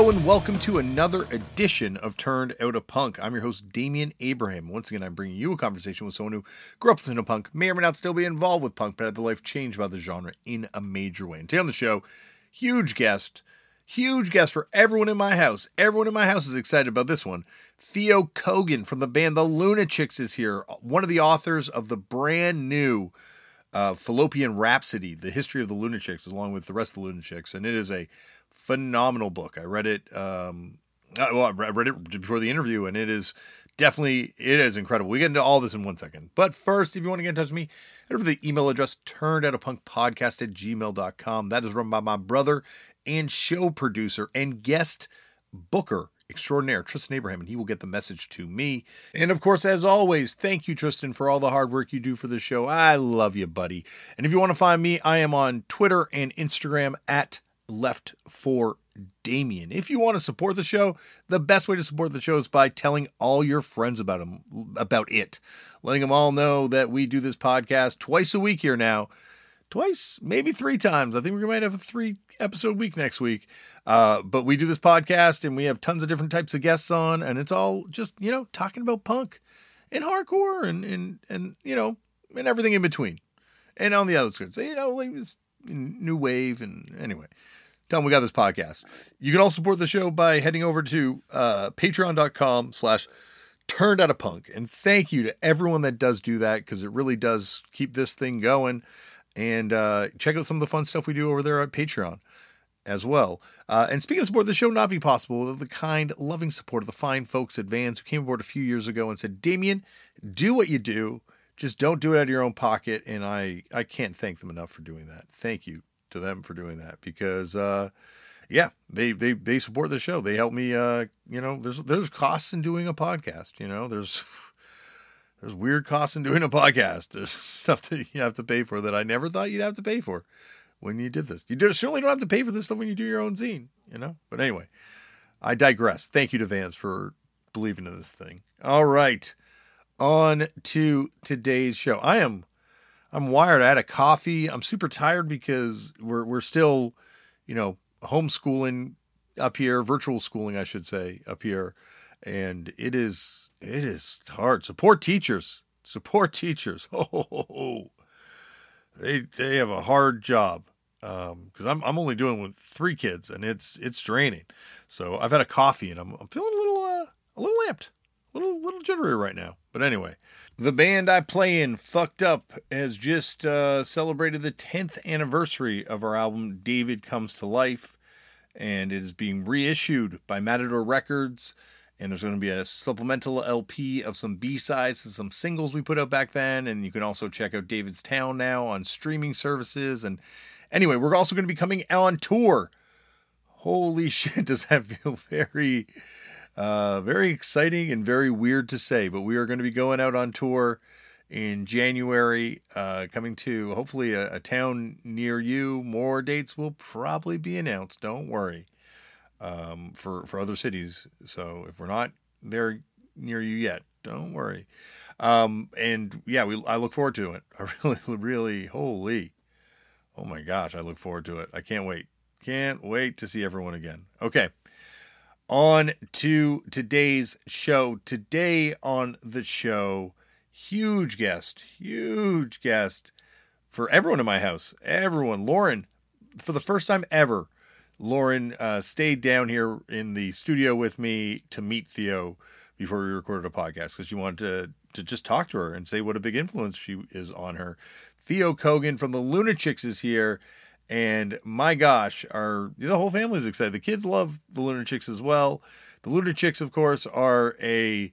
Hello and welcome to another edition of Turned Out a Punk. I'm your host, Damian Abraham. Once again, I'm bringing you a conversation with someone who grew up listening to punk, may or may not still be involved with punk, but had their life changed by the genre in a major way. And today on the show, huge guest, huge guest for everyone in my house. Everyone in my house is excited about this one. Theo Kogan from the band The Lunachicks is here, one of the authors of the brand new uh, Fallopian Rhapsody, the history of the Lunachicks, along with the rest of the Lunachicks. And it is a phenomenal book. I read it. Um, uh, well, I read it before the interview, and it is definitely it is incredible. We get into all this in one second. But first, if you want to get in touch with me, head over to the email address turned out a punk podcast at gmail.com. That is run by my brother and show producer and guest booker extraordinaire, Tristan Abraham, and he will get the message to me. And of course, as always, thank you, Tristan, for all the hard work you do for the show. I love you, buddy. And if you want to find me, I am on Twitter and Instagram at left for Damien. If you want to support the show, the best way to support the show is by telling all your friends about them, about it, letting them all know that we do this podcast twice a week here now, twice, maybe three times. I think we might have a three episode week next week. Uh, but we do this podcast and we have tons of different types of guests on, and it's all just you know talking about punk and hardcore and and and you know and everything in between. And on the other side, you know, like new wave and anyway tell them we got this podcast. You can also support the show by heading over to uh, patreon.com slash turned out a punk. And thank you to everyone that does do that because it really does keep this thing going. And uh, check out some of the fun stuff we do over there at Patreon as well. Uh, and speaking of support, the show would not be possible without the kind, loving support of the fine folks at Vans who came aboard a few years ago and said, Damian, do what you do. Just don't do it out of your own pocket. And I, I can't thank them enough for doing that. Thank you to them for doing that because uh, yeah, they they they support the show. They help me. Uh, you know, there's there's costs in doing a podcast. You know, there's there's weird costs in doing a podcast. There's stuff that you have to pay for that I never thought you'd have to pay for when you did this. You certainly don't have to pay for this stuff when you do your own zine. You know, but anyway, I digress. Thank you to Vans for believing in this thing. All right, on to today's show. I am I'm wired. I had a coffee. I'm super tired because we're we're still, you know, homeschooling up here, virtual schooling, I should say, up here, and it is it is hard. Support teachers. Support teachers. Oh, they they have a hard job Um, because um, I'm I'm only doing with three kids and it's it's draining. So I've had a coffee and I'm I'm feeling a little uh, a little amped little little jittery right now. But anyway, the band I play in, Fucked Up, has just uh, celebrated the 10th anniversary of our album David Comes to Life, and it is being reissued by Matador Records. And there's going to be a supplemental LP of some B sides and some singles we put out back then. And you can also check out David's Town now on streaming services. And anyway, we're also going to be coming on tour. Holy shit, does that feel very uh, very exciting and very weird to say, but we are going to be going out on tour in January, uh, coming to hopefully a, a, town near you. More dates will probably be announced. Don't worry um, for for other cities. So if we're not there near you yet, don't worry. Um, and yeah, we I look forward to it. I really, really, holy, oh my gosh, I look forward to it. I can't wait. Can't wait to see everyone again. Okay on to today's show. Today on the show, huge guest, huge guest for everyone in my house. Everyone. Lauren, for the first time ever, Lauren uh, stayed down here in the studio with me to meet Theo before we recorded a podcast because she wanted to, to just talk to her and say what a big influence she is on her. Theo Kogan from the Lunachicks is here and my gosh, our the whole family is excited. The kids love the Lunachicks as well. The Lunachicks, of course, are a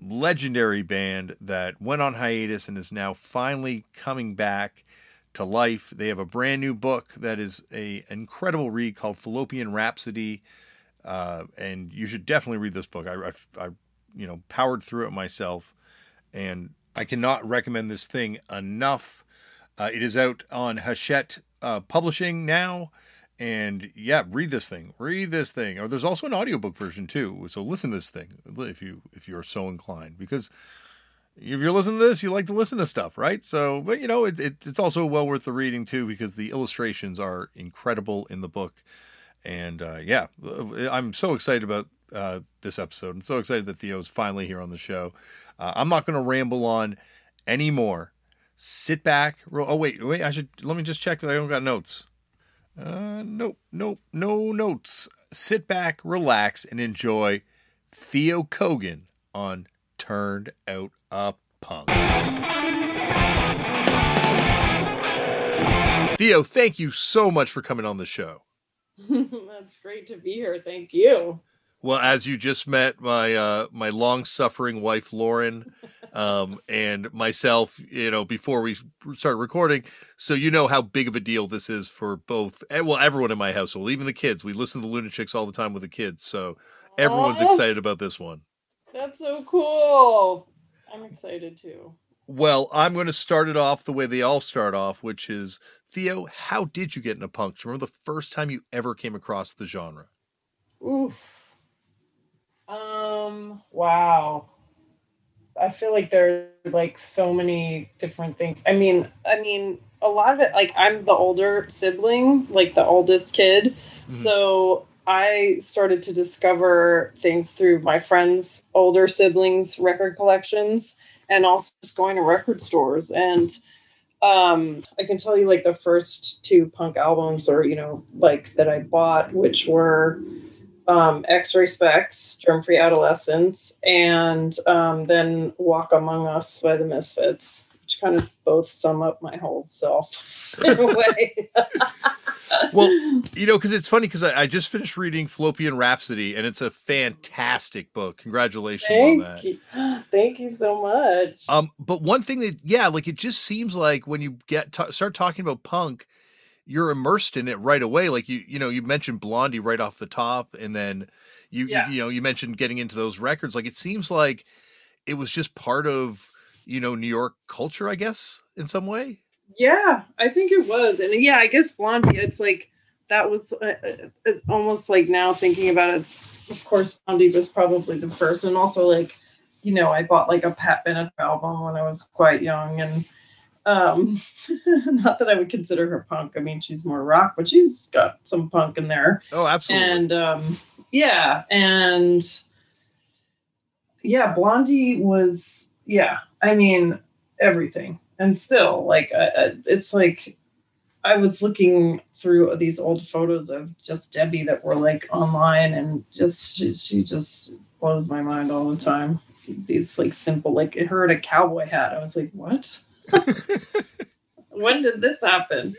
legendary band that went on hiatus and is now finally coming back to life. They have a brand new book that is a incredible read called Fallopian Rhapsody, uh, and you should definitely read this book. I, I, I, you know, powered through it myself, and I cannot recommend this thing enough. Uh, it is out on Hachette uh, publishing now. And yeah, read this thing. Read this thing. Or there's also an audiobook version too. So listen to this thing if you if you're so inclined. Because if you're listening to this, you like to listen to stuff, right? So, but you know, it, it, it's also well worth the reading too because the illustrations are incredible in the book, And uh, yeah, I'm so excited about uh, this episode. I'm so excited that Theo's finally here on the show. Uh, I'm not going to ramble on anymore. Sit back. Roll, oh wait, wait. I should let me just check that I don't got notes. Uh, nope, nope, no notes. Sit back, relax, and enjoy Theo Kogan on Turned Out a Punk. Theo, thank you so much for coming on the show. That's great to be here. Thank you. Well, as you just met my uh, my long suffering wife Lauren, um, and myself, you know, before we start recording, so you know how big of a deal this is for both. Eh, well, everyone in my household, even the kids. We listen to the Lunachicks all the time with the kids, so everyone's oh, excited about this one. That's so cool. I'm excited too. Well, I'm going to start it off the way they all start off, which is Theo. How did you get into punk? Do you remember the first time you ever came across the genre? Oof um, wow. I feel like there are like so many different things. I mean, I mean, a lot of it like I'm the older sibling, like the oldest kid. Mm-hmm. So I started to discover things through my friends' older siblings' record collections and also just going to record stores. And um, I can tell you like the first two punk albums or, you know, like that I bought, which were um, X-Ray Spex, Germfree Adolescents, and um, then Walk Among Us by the Misfits, which kind of both sum up my whole self in a way. well, you know, because it's funny because I, I, just finished reading Fallopian Rhapsody, and it's a fantastic book. Congratulations Thank on that. You. Thank you so much. Um, but one thing that, yeah, like it just seems like when you get t- start talking about punk you're immersed in it right away. Like you, you know, you mentioned Blondie right off the top, and then you, yeah. you, you know, you mentioned getting into those records. Like it seems like it was just part of, you know, New York culture, I guess, in some way. Yeah, I think it was, and yeah, I guess Blondie. It's like that was uh, uh, almost like now thinking about it. Of course, Blondie was probably the first, and also like, you know, I bought like a Pat Benatar album when I was quite young, and um, not that I would consider her punk. I mean, she's more rock, but she's got some punk in there. Oh, absolutely. And um, yeah, and yeah, Blondie was yeah. I mean, everything, and still like uh, it's like I was looking through these old photos of just Debbie that were like online, and just she, she just blows my mind all the time. These like simple like her in a cowboy hat. I was like, what? When did this happen?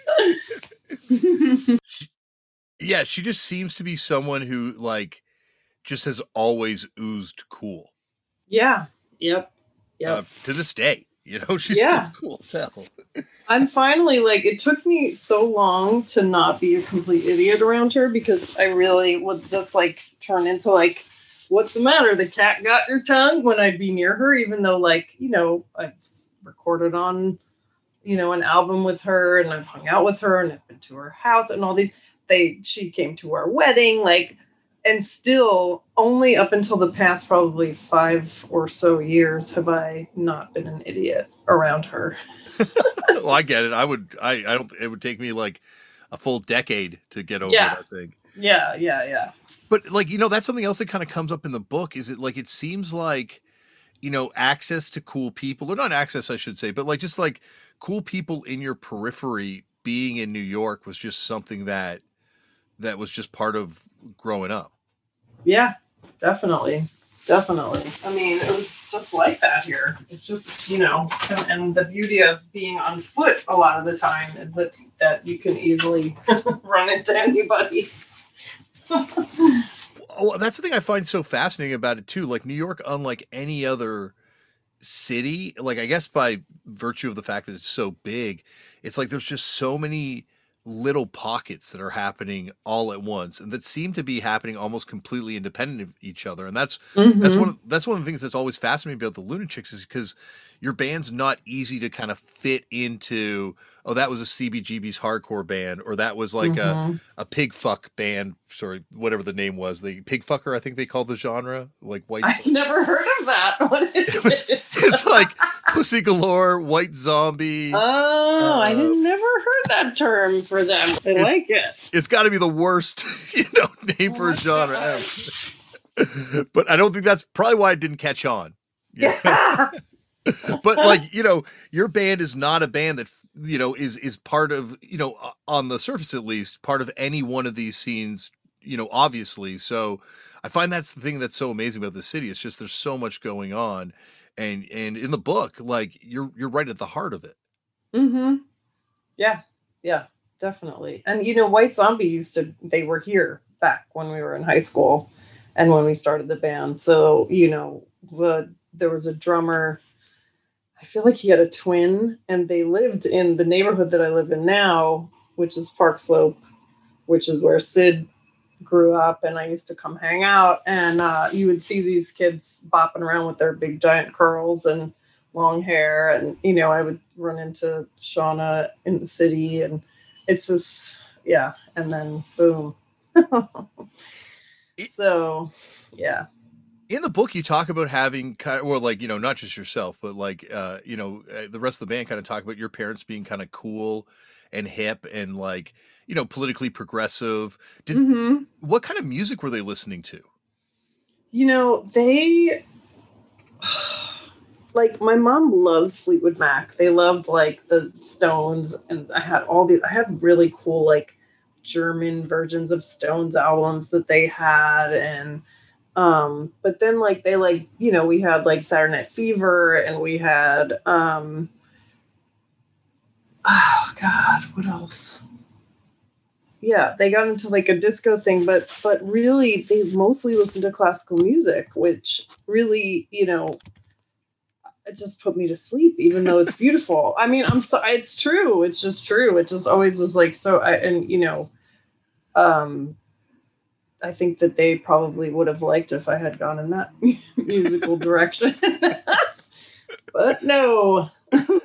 yeah, she just seems to be someone who like just has always oozed cool. Yeah. Yep. Yep. Uh, to this day, you know, she's yeah. still cool as hell. I'm finally like it took me so long to not be a complete idiot around her because I really would just like turn into like what's the matter? The cat got your tongue when I'd be near her, even though like, you know, I've recorded on, you know, an album with her and I've hung out with her and I've been to her house and all these they she came to our wedding, like and still only up until the past probably five or so years have I not been an idiot around her. well, I get it. I would I, I don't it would take me like a full decade to get over yeah. it, I think. Yeah, yeah, yeah. But like, you know, that's something else that kind of comes up in the book is it like it seems like you know, access to cool people, or not access, I should say, but like just like cool people in your periphery being in New York was just something that that was just part of growing up. Yeah, definitely. Definitely. I mean, it was just like that here. It's just, you know, and, the beauty of being on foot a lot of the time is that that you can easily run into anybody. oh, that's the thing I find so fascinating about it too. Like New York, unlike any other city, like I guess by virtue of the fact that it's so big, it's like there's just so many little pockets that are happening all at once and that seem to be happening almost completely independent of each other and that's mm-hmm. that's one of, that's one of the things that's always fascinating about the lunachicks is because your band's not easy to kind of fit into oh, that was a CBGB's hardcore band, or that was like Mhm. a a pig fuck band. Sorry, whatever the name was, the pig fucker. I think they called the genre like white. I've never heard of that. What is was- it? it's like Pussy Galore, White Zombie. Oh, I Uh, didn't never heard that term for them. I like it. it's got to be the worst, you know, name Oh for a genre ever. but I don't think that's probably why it didn't catch on. Yeah. but like you know your band is not a band that you know is is part of you know on the surface at least part of any one of these scenes you know obviously so i find that's the thing that's so amazing about the city it's just there's so much going on and and in the book like you're you're right at the heart of it Mm-hmm. Yeah, yeah, definitely. And you know, White Zombie used to they were here back when we were in high school and when we started the band. So, you know, the there was a drummer, I feel like he had a twin, and they lived in the neighborhood that I live in now, which is Park Slope, which is where Sid grew up and I used to come hang out and uh, you would see these kids bopping around with their big giant curls and long hair and you know i would run into shauna in the city and it's just yeah and then boom. So yeah. In the book you talk about having kind of, well like you know not just yourself but like uh you know uh, the rest of the band kind of talk about your parents being kind of cool and hip and like you know politically progressive. Did Mhm. what kind of music were they listening to? You know they like my mom loves fleetwood mac. They loved like the stones and i had all these i had really cool like german versions of stones albums that they had and um but then like they like you know we had like saturday night fever and we had um oh god what else? Yeah they got into like a disco thing but but really they mostly listened to classical music which really you know it just put me to sleep even though it's beautiful. I mean i'm so it's true it's just true it just always was like so I, and you know um i think that they probably would have liked if i had gone in that musical direction. But no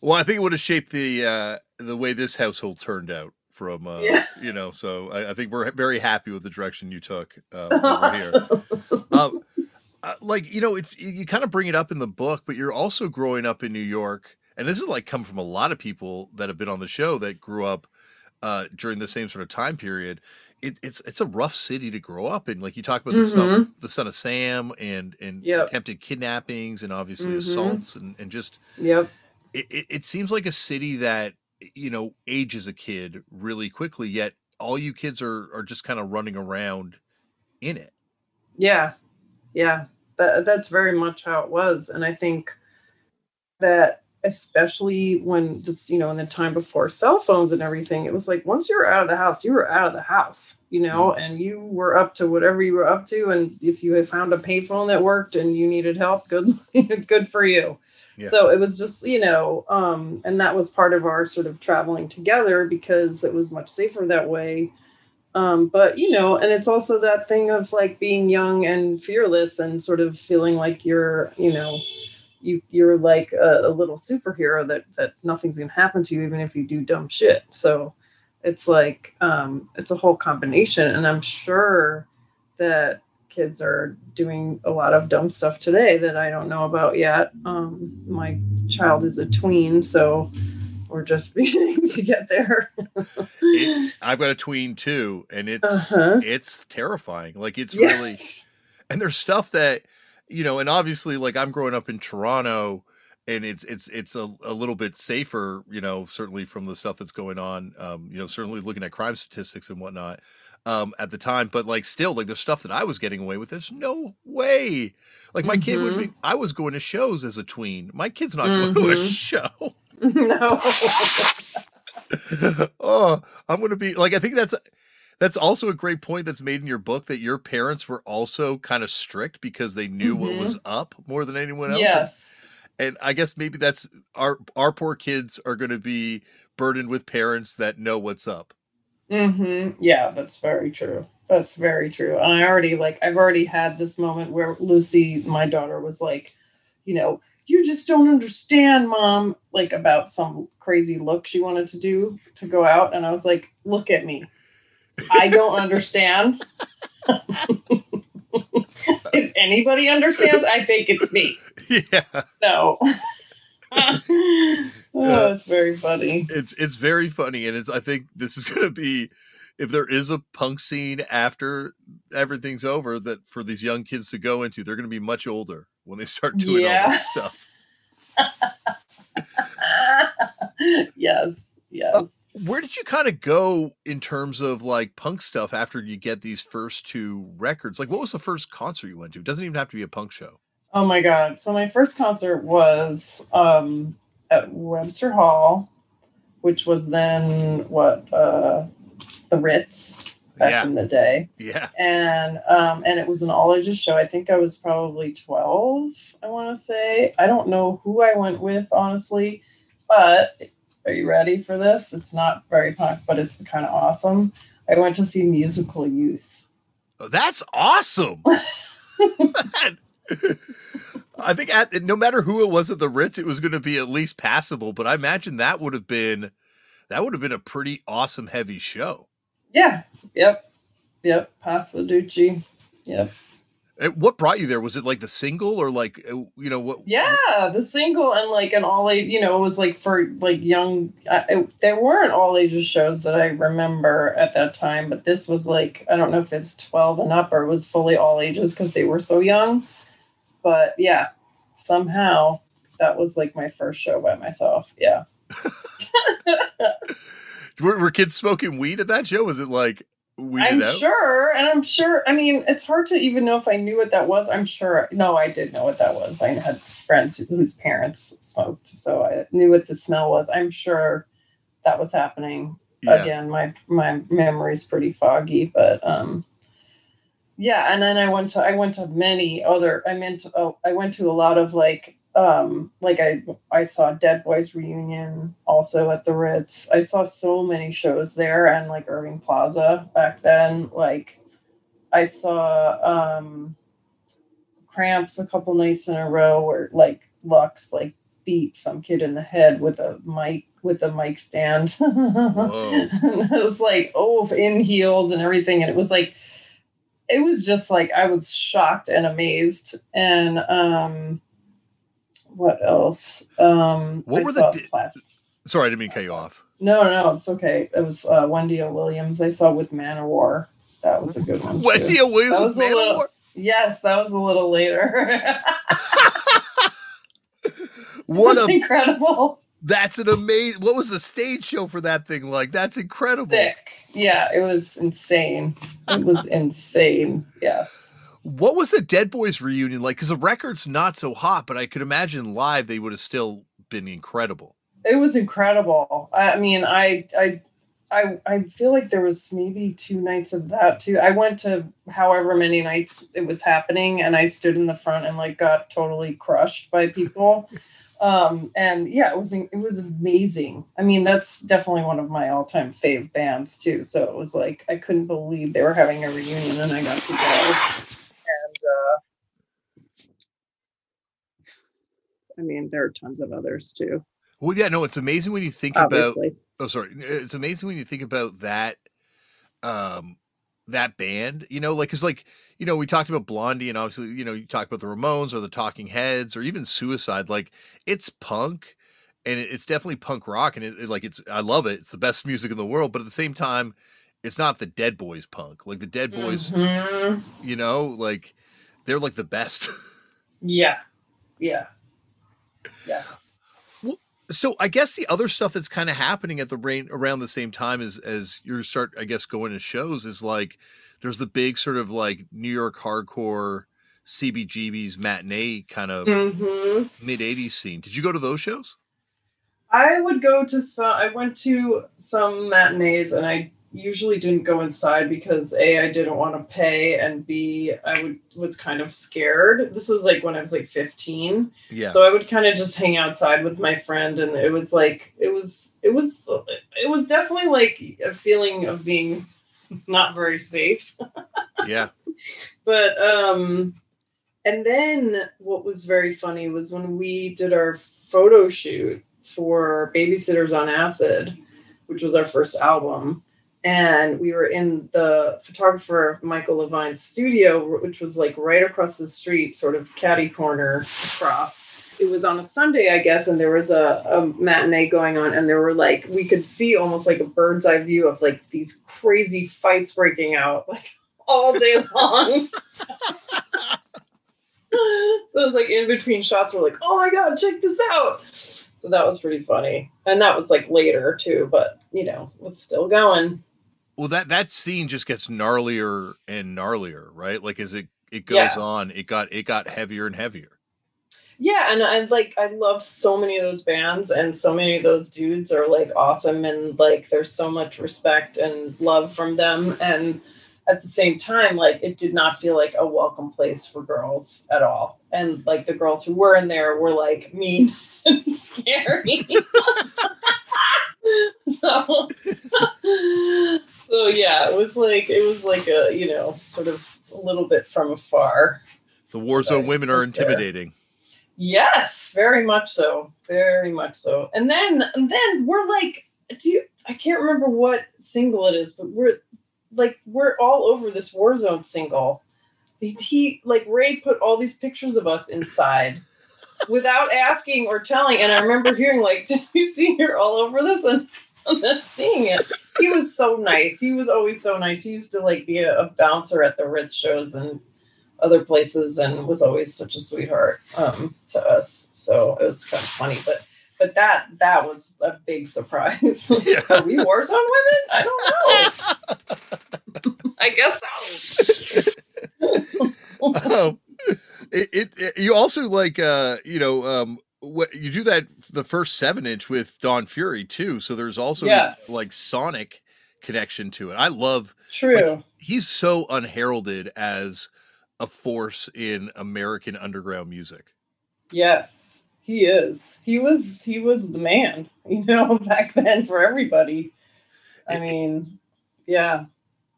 Well, I think it would have shaped the uh, the way this household turned out. From uh, Yeah. you know, so I, I think we're very happy with the direction you took uh, over here. Um, uh, like you know, it, you kind of bring it up in the book, but you're also growing up in New York, and this is like come from a lot of people that have been on the show that grew up uh, during the same sort of time period. It, it's it's a rough city to grow up in. Like you talk about the son, the son of Sam, and and Yep. attempted kidnappings, and obviously Mhm. assaults, and and just yep it, it, it seems like a city that you know ages a kid really quickly yet all you kids are are just kind of running around in it. Yeah, yeah, that that's very much how it was, and I think that especially when this, you know, in the time before cell phones and everything, it was like once you were out of the house, you were out of the house, you know, mm. and you were up to whatever you were up to, and if you had found a payphone that worked and you needed help, good, good for you. So it was just, you know, um, and that was part of our sort of traveling together because it was much safer that way. Um but you know and it's also that thing of like being young and fearless and sort of feeling like you're you know you you're like a, a little superhero that that nothing's gonna happen to you even if you do dumb shit. So it's like um it's a whole combination. And i'm sure that kids are doing a lot of dumb stuff today that i don't know about yet. Um my child is a tween so we're just beginning to get there. It- i've got a tween too and it's Uh-huh. it's terrifying. Like it's really and there's stuff that you know and obviously like i'm growing up in toronto and it's it's it's a, a little bit safer you know certainly from the stuff that's going on um you know certainly looking at crime statistics and whatnot um at the time but like still like there's stuff that i was getting away with there's no way like my kid would be i was going to shows as a tween my kid's not going to a Mhm. show no. oh, I'm going to be like I think that's that's also a great point that's made in your book that your parents were also kind of strict because they knew what was up more than anyone else. yes. And I guess maybe that's our our poor kids are going to be burdened with parents that know what's up. hmm Yeah, that's very true. That's very true. And I already like I've already had this moment where Lucy, my daughter, was like, you know, you just don't understand, mom, like about some crazy look she wanted to do to go out. And I was like, look at me. I don't understand. if anybody understands, I think it's me. Yeah. So oh, it's very funny. It's it's very funny, and it's I think this is gonna be if there is a punk scene after everything's over that for these young kids to go into, they're gonna be much older when they start doing Yeah. all this stuff. yes, yes. Where did you kind of go in terms of like punk stuff after you get these first two records? Like, what was the first concert you went to? It doesn't even have to be a punk show. Oh my god. So my first concert was um at Webster Hall, which was then what uh the Ritz back Yeah. in the day. Yeah. And um and it was an all ages show. I think I was probably 12, I want to say. I don't know who I went with honestly, but are you ready for this? It's not very punk, but it's kind of awesome. I went to see Musical Youth. Oh, that's awesome. I think at no matter who it was at the Ritz, it was going to be at least passable. But I imagine that would have been that would have been a pretty awesome heavy show. Yeah. Yep. Yep. Pass the Dutchie. Yep. What brought you there? Was it like the single or like uh, you know what? Yeah, the single and like an all age, you know, it was like for like young. Uh, it, there weren't all ages shows that I remember at that time, but this was like I don't know if it's twelve and up or it was fully all ages because they were so young. But yeah, somehow that was like my first show by myself. Yeah. Were, were kids smoking weed at that show? Was it like I'm out? sure, and I'm sure. I mean, it's hard to even know if I knew what that was. I'm sure. No, I did know what that was. I had friends whose parents smoked, so I knew what the smell was. I'm sure that was happening. Yeah. Again, my my memory's pretty foggy, but um, yeah. And then I went to I went to many other. I meant to, oh, I went to a lot of like um like I I saw Dead Boys reunion also at the Ritz. I saw so many shows there and like Irving Plaza back then. Like I saw um Cramps a couple nights in a row where like Lux like beat some kid in the head with a mic with a mic stand. and it was like oh in heels and everything and it was like it was just like I was shocked and amazed and um what else? Um What I were the di- Sorry, I didn't mean to cut you off. no, no, it's okay. It was uh, Wendy O. Williams. I saw with Manowar. That was a good one. Wendy O. Williams That with was a little- Manowar. Yes, that was a little later. What That's a incredible. that's an amazing. What was the stage show for that thing like? That's incredible. Thick. Yeah, it was insane. It was insane. Yes. What was the Dead Boys reunion like? Because the record's not so hot, but I could imagine live they would have still been incredible. It was incredible. I mean, I I I I feel like there was maybe two nights of that too. I went to however many nights it was happening and I stood in the front and like got totally crushed by people. um and yeah, it was it was amazing. I mean, that's definitely one of my all-time fave bands too. So it was like I couldn't believe they were having a reunion and I got to go. And uh I mean, there are tons of others too. Well, yeah, no, it's amazing when you think about. Oh, sorry, it's amazing when you think about that. Um, that band, you know, like, cause like, you know, we talked about Blondie and obviously, you know, you talk about the Ramones or the Talking Heads or even Suicide. Like, it's punk and it- it's definitely punk rock and it, it like it's I love it. It's the best music in the world, but at the same time, it's not the Dead Boys punk. Like the Dead Boys, Mhm. you know, like they're like the best. Yeah. Yeah. Yeah. so I guess the other stuff that's kind of happening at the rain around the same time as as you start, I guess, going to shows is like there's the big sort of like New York hardcore CBGB's matinee kind of hmm mid '80s scene. Did you go to those shows? I would go to some. I went to some matinees, and I usually didn't go inside because a I didn't want to pay, and b I would was kind of scared. This was like when I was like fifteen, Yeah, so I would kind of just hang outside with my friend, and it was like it was it was it was definitely like a feeling of being not very safe. yeah, but um and then what was very funny was when we did our photo shoot for Babysitters on Acid, which was our first album. And we were in the photographer Michael Levine's studio, which was like right across the street, sort of catty corner across. It was on a Sunday, I guess, and there was a, a matinee going on, and there were like we could see almost like a bird's eye view of like these crazy fights breaking out like all day long. so it was like in between shots, we're like, oh my god, check this out. So that was pretty funny. And that was like later too, but you know, was still going. Well that that scene just gets gnarlier and gnarlier, right? Like as it it goes Yeah. on, it got it got heavier and heavier. Yeah, and I like I love so many of those bands and so many of those dudes are like awesome and like there's so much respect and love from them and at the same time like it did not feel like a welcome place for girls at all. And like the girls who were in there were like mean and scary. so so yeah, it was like it was like a, you know, sort of a little bit from afar. The Warzone women are intimidating. Yes, very much so. Very much so. And then and then we're like do you, I can't remember what single it is, but we're like we're all over this Warzone single. He, like Ray put all these pictures of us inside without asking or telling. And I remember hearing like, "Did you see you're all over this?" And, then seeing it. He was so nice. He was always so nice. He used to like be a, a bouncer at the Ritz shows and other places, and was always such a sweetheart um, to us. So it was kind of funny, but. But that that was a big surprise. Yeah. Are we Warzone women? I don't know. I guess so. um, it, it, it- you also like uh you know um what you do that the first seven inch with Don Fury too so there's also Yes. like Sonic connection to it I love True. he's so unheralded as a force in American underground music Yes, he is. He was he was the man, you know, back then for everybody. I mean, yeah.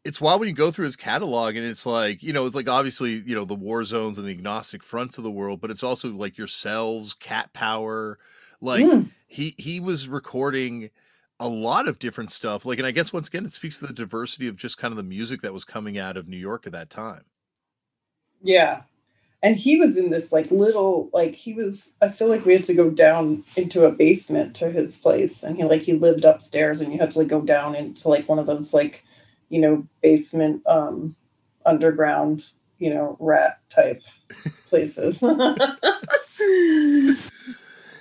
It's wild when you go through his catalog and it's like you know it's like obviously you know the Warzones and the agnostic fronts of the world but it's also like yourselves cat power like Mm, he he was recording a lot of different stuff like and i guess once again it speaks to the diversity of just kind of the music that was coming out of new york at that time yeah. And he was in this like little like he was I feel like we had to go down into a basement to his place and he like he lived upstairs and you had to like go down into like one of those like you know basement um underground you know rat type places. I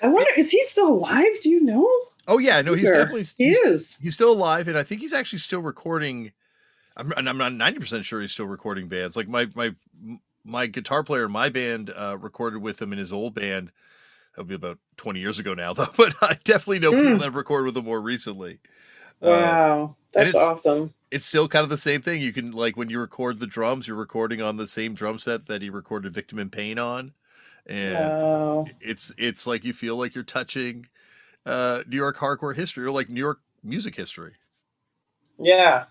wonder is he still alive? Do you know? oh yeah no he's Sure. definitely He he's, is. he's still alive and i think he's actually still recording i'm, and I'm not 90% sure he's still recording bands like my my my guitar player in my band uh recorded with him in his old band that would be about 20 years ago now though but i definitely know people Mm. that have recorded with him more recently Uh, Wow. That's awesome. It's still kind of the same thing. You can like when you record the drums, you're recording on the same drum set that he recorded "Victim in Pain" on, and it's it's like you feel like you're touching uh, New York hardcore history or like New York music history. Yeah.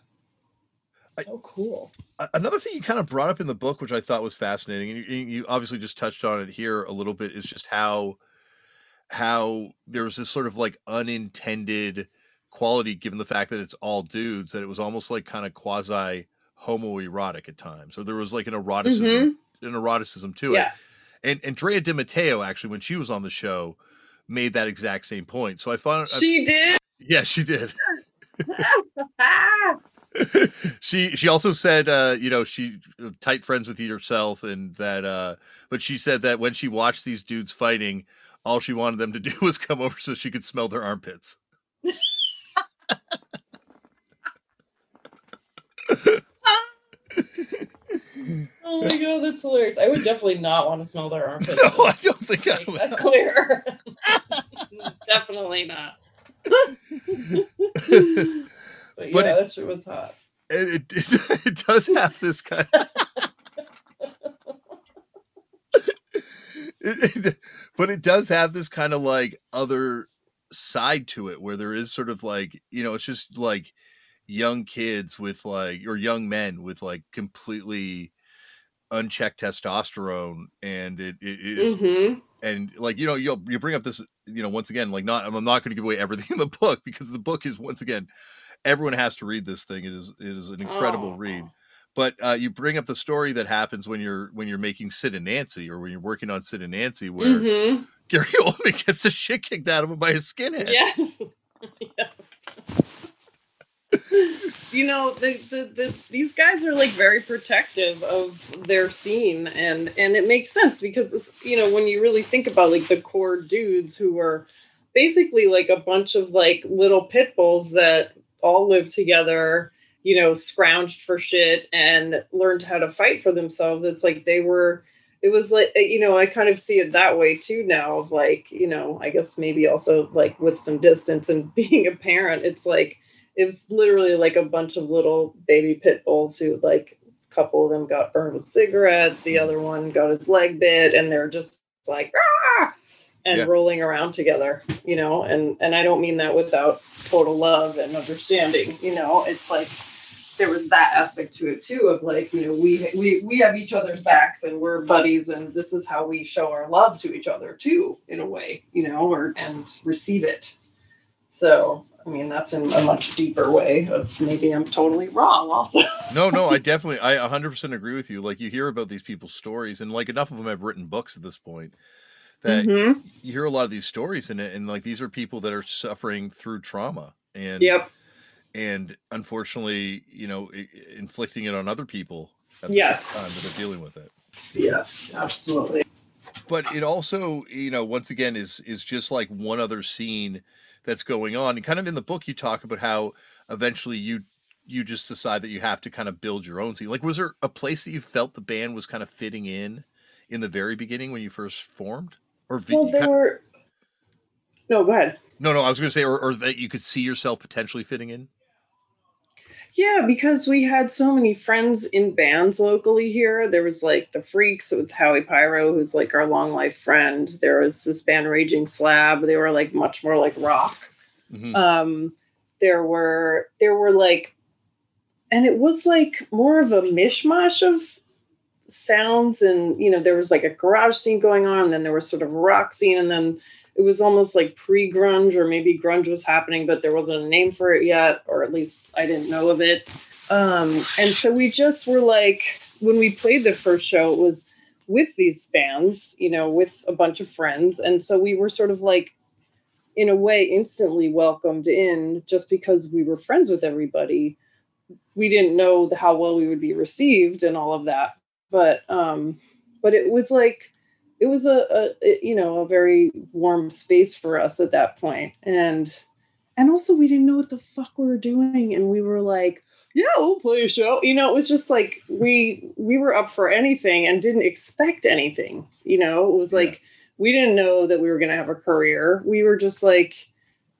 I- So cool. A- Another thing you kind of brought up in the book, which I thought was fascinating, and you, you obviously just touched on it here a little bit, is just how how there was this sort of like unintended quality, given the fact that it's all dudes, that it was almost like kind of quasi homoerotic at times, or there was like an eroticism, an eroticism to it. Yeah. And and Drea de Matteo actually, when she was on the show, made that exact same point. So I found, I- She did. yeah, she did. She she also said uh you know she tight friends with yourself and that uh but she said that when she watched these dudes fighting all she wanted them to do was come over so she could smell their armpits Oh my god, that's hilarious. I would definitely not want to smell their armpits. no i don't think i would that clear. definitely not. but yeah, But it- that shit was hot. it, it, it does have this kind it, it- but it does have this kind of like other side to it where there is sort of like you know it's just like young kids with like or young men with like completely unchecked testosterone and it, it is Mhm. and like you know you you bring up this you know once again like not I'm not going to give away everything in the book because the book is once again everyone has to read this thing it is it is an incredible Oh. read but uh, you bring up the story that happens when you're when you're making Sid and Nancy or when you're working on Sid and Nancy where Mhm. Gary Oldman gets the shit kicked out of him by a skinhead Yes. Yeah. you know, the, the, the, these guys are like very protective of their scene, and and it makes sense because you know when you really think about like the core dudes who were basically like a bunch of like little pit bulls that all lived together, you know, scrounged for shit and learned how to fight for themselves. It's like they were it was like you know i kind of see it that way too now of like you know i guess maybe also like with some distance and being a parent it's like it's literally like a bunch of little baby pit bulls who like a couple of them got burned with cigarettes the other one got his leg bit and they're just like ah! and Yeah. rolling around together you know and and i don't mean that without total love and understanding you know it's like there was that aspect to it too of like you know we we we have each other's backs and we're buddies and this is how we show our love to each other too in a way you know or and receive it. So i mean that's in a much deeper way of maybe i'm totally wrong also. No no I definitely I 100% agree with you. Like you hear about these people's stories and like enough of them have written books at this point that Mhm. you hear a lot of these stories and and like these are people that are suffering through trauma and yep and unfortunately you know inflicting it on other people at the Yes. same time that are dealing with it. Yes absolutely. But it also you know once again is is just like one other scene that's going on. And kind of in the book you talk about how eventually you you just decide that you have to kind of build your own scene. Like was there a place that you felt the band was kind of fitting in in the very beginning when you first formed? Or well there were no go ahead. No no i was going to say or, or that you could see yourself potentially fitting in Yeah, because we had so many friends in bands locally here. There was like the Freaks with Howie Pyro, who's like our long life friend. There was this band Raging Slab. They were like much more like rock. Mhm. Um, there were there were like, and it was like more of a mishmash of sounds, and you know there was like a garage scene going on, and then there was sort of a rock scene, and then it was almost like pre-grunge or maybe grunge was happening but there wasn't a name for it yet or at least i didn't know of it. Um, and so we just were like when we played the first show it was with these bands you know with a bunch of friends. And so we were sort of like in a way instantly welcomed in just because we were friends with everybody. We didn't know how well we would be received and all of that. But um but it was like it was a, a you know a very warm space for us at that point. And and also we didn't know what the fuck we were doing. And we were like yeah we'll play a show. You know it was just like we we were up for anything and didn't expect anything. You know it was Yeah. like we didn't know that we were going to have a career. We were just like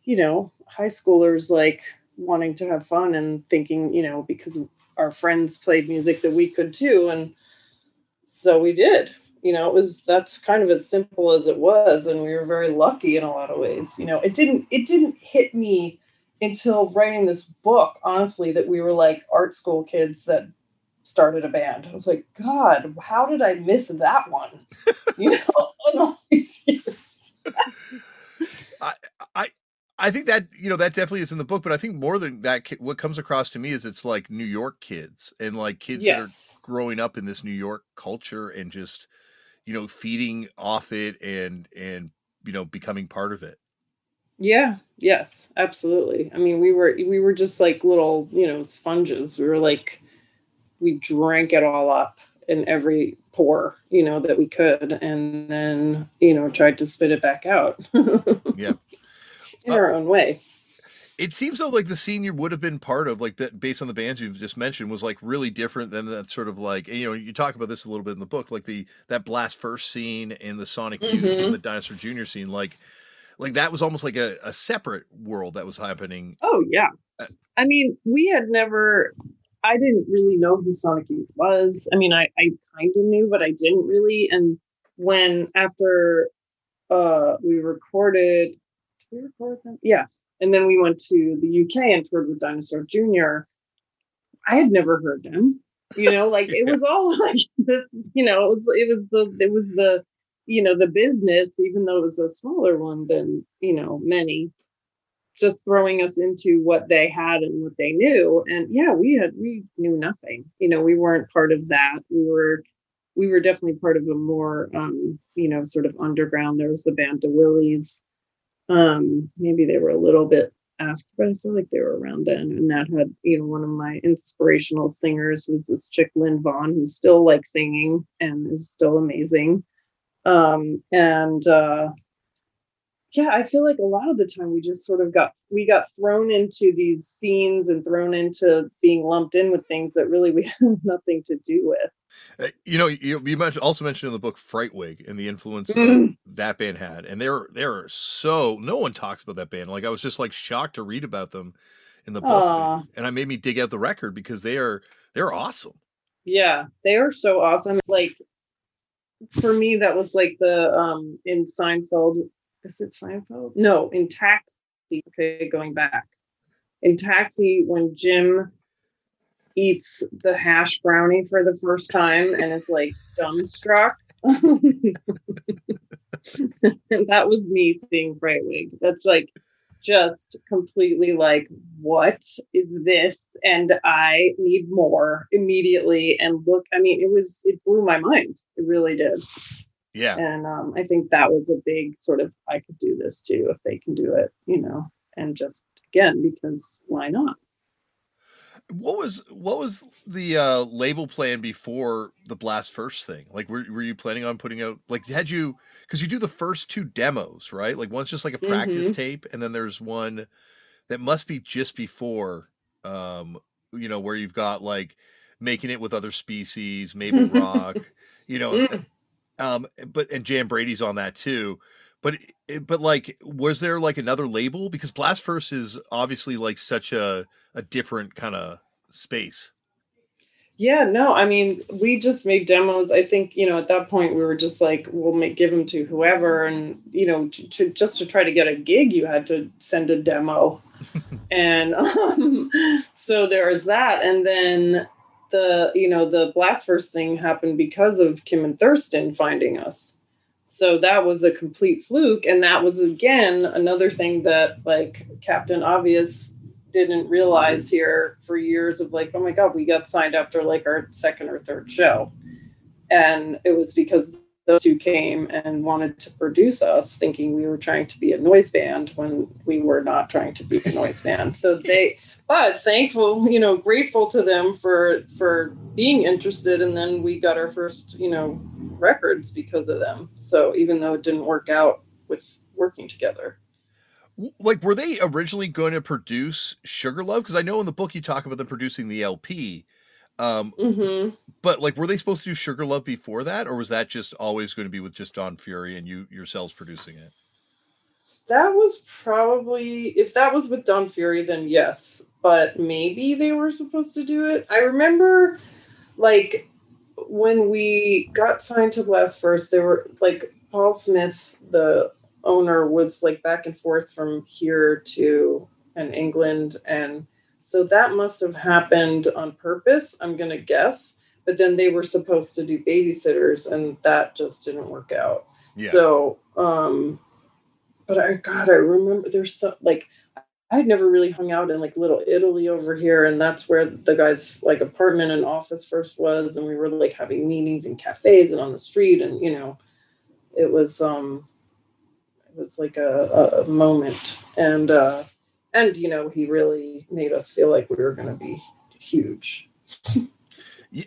you know high schoolers like wanting to have fun and thinking you know because our friends played music that we could too. And so we did you know it was that's kind of as simple as it was and we were very lucky in a lot of ways you know. It didn't it didn't hit me until writing this book honestly that we were like art school kids that started a band. I was like god how did i miss that one? You know these years. I think that you know that definitely is in the book, but I think more than that, what comes across to me is it's like New York kids and like kids that are growing up in this New York culture and just you know feeding off it and and you know becoming part of it. Yeah, yes, absolutely. I mean, we were we were just like little, you know, sponges. We were like we drank it all up in every pore, you know, that we could and then, you know, tried to spit it back out. Yeah. In our uh, own way. It seems though like the scene you would have been part of, like ba- based on the bands you've just mentioned, was like really different than that sort of like you know you talk about this a little bit in the book, like the that blast first scene and the Sonic Youth Mhm. and the Dinosaur Junior scene, like like that was almost like a, a separate world that was happening. Oh yeah. Uh, I mean, we had never I didn't really know who Sonic Youth was. I mean, I, I kind of knew, but I didn't really. And when after uh we recorded did we record them? Yeah. And then we went to the UK and toured with Dinosaur Jr. I had never heard them. You know, like it was all like this. You know, it was it was the it was the you know the business, even though it was a smaller one than you know many just throwing us into what they had and what they knew and yeah we had we knew nothing you know we weren't part of that we were we were definitely part of a more um you know sort of underground there was the band DeWillies um maybe they were a little bit after but i feel like they were around then. And that had you know one of my inspirational singers was this chick lynn vaughn who's still like singing and is still amazing. Um and uh yeah i feel like a lot of the time we just sort of got we got thrown into these scenes and thrown into being lumped in with things that really we have nothing to do with uh, you know you, you mentioned, also mentioned in the book frightwig and the influence mm. that band had and they're they're so no one talks about that band like i was just like shocked to read about them in the book Aww. and i made me dig out the record because they are they're awesome yeah they are so awesome like for me that was like the um in seinfeld is it Seinfeld? No, in Taxi. Okay, going back. In Taxi, when Jim eats the hash brownie for the first time and is like dumbstruck. that was me seeing Frightwig. That's like just completely like, what is this? And I need more immediately. And look, I mean, it was, it blew my mind. It really did. Yeah. And um, I think that was a big sort of, I could do this too if they can do it, you know, and just again, because why not? What was what was the uh, label plan before the Blast First thing? Like, were were you planning on putting out like had you because you do the first two demos, right? Like one's just like a practice mm-hmm. tape, and then there's one that must be just before, um, you know, where you've got like making it with other species, Mabel Rock, you know, mm. Um, but and Jan Brady's on that too. But but like, was there like another label? Because Blast First is obviously like such a a different kind of space. Yeah, no, I mean, we just made demos. I think you know at that point we were just like, we'll make give them to whoever, and you know, to, to just to try to get a gig, you had to send a demo, and um, so there was that, and then the you know the blast first thing happened because of Kim and Thurston finding us. So that was a complete fluke, and that was again another thing that like Captain Obvious didn't realize here for years of like, oh my god, we got signed after like our second or third show, and it was because those two came and wanted to produce us thinking we were trying to be a noise band when we were not trying to be a noise band so they but thankful you know grateful to them for for being interested. And then we got our first you know records because of them. So even though it didn't work out with working together. Like were they originally going to produce Sugar Luv? Because i know in the book you talk about them producing the lp um, mm-hmm. But like, were they supposed to do Sugar Luv before that, or was that just always going to be with just Don Fury and you yourselves producing it? That was probably if that was with Don Fury, then yes. But maybe they were supposed to do it. I remember, like, when we got signed to Blast First, there were like Paul Smith, the owner, was like back and forth from here to and England and so that must have happened on purpose, I'm going to guess. But then they were supposed to do babysitters, and that just didn't work out. Yeah. So, um, but I, God, I remember there's so like, I'd never really hung out in like little Italy over here, and that's where the guy's like apartment and office first was, and we were like having meetings in cafes and on the street, and you know, it was um, it was like a, a moment, and uh, and you know he really made us feel like we were to be huge.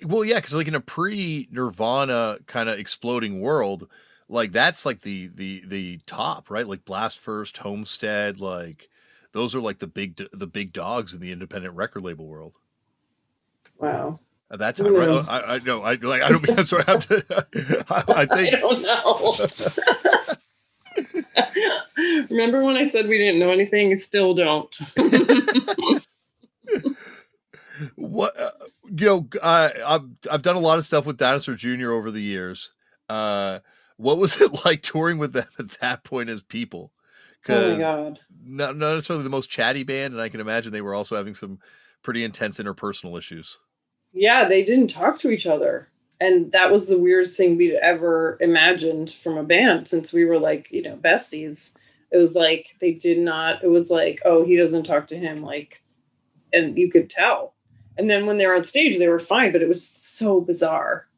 Well yeah because like in a pre-nirvana kind of exploding world like that's like the the the top right like blast first homestead like those are like the big the big dogs in the independent record label world wow at that time, right? I, I know. I like. I don't. I'm sorry. I have to. I, I think. I don't know. Remember when I said we didn't know anything? Still don't. what uh, you know, I, I've I've done a lot of stuff with Dinosaur Jr. over the years. Uh, what was it like touring with them at that point as people? Oh my god! Not, not necessarily the most chatty band, and I can imagine they were also having some pretty intense interpersonal issues. yeah, they didn't talk to each other. And that was the weirdest thing we'd ever imagined from a band since we were like, you know, besties. It was like they did not, it was like, oh, he doesn't talk to him. Like, and you could tell. And then when they were on stage, they were fine, but it was so bizarre.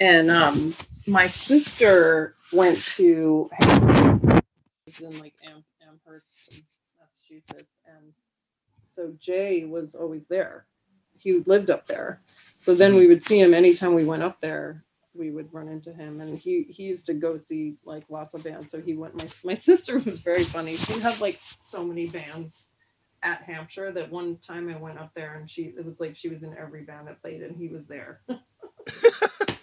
And um my sister went to Amherst in like Am- Amherst, Massachusetts, and so Jay was always there. He lived up there, so then we would see him anytime we went up there. We would run into him, and he he used to go see like lots of bands. So he went. My my sister was very funny. She had like so many bands at Hampshire that one time I went up there and she it was like she was in every band that played and he was there.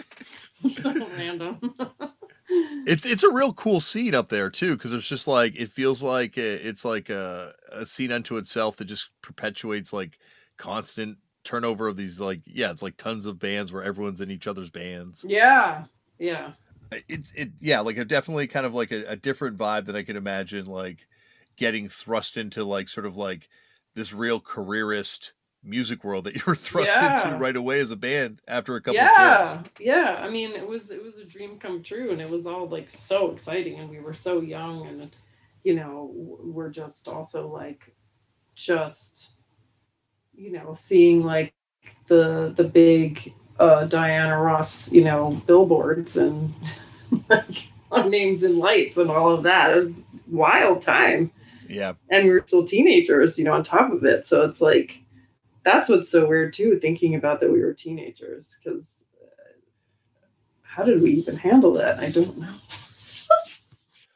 so random. it's it's a real cool scene up there too because it's just like it feels like a, it's like a, a scene unto itself that just perpetuates like constant turnover of these like yeah it's like tons of bands where everyone's in each other's bands yeah yeah it's it yeah like a definitely kind of like a, a different vibe than i can imagine like getting thrust into like sort of like this real careerist music world that you were thrust Yeah. into right away as a band after a couple yeah of shows. yeah i mean it was it was a dream come true and it was all like so exciting and we were so young and you know we're just also like just you know seeing like the the big uh diana ross you know billboards and like names and lights and all of that it was wild time Yeah. and we're still teenagers, you know, on top of it. So it's like that's what's so weird too, thinking about that we were teenagers. Because how did we even handle that? I don't know.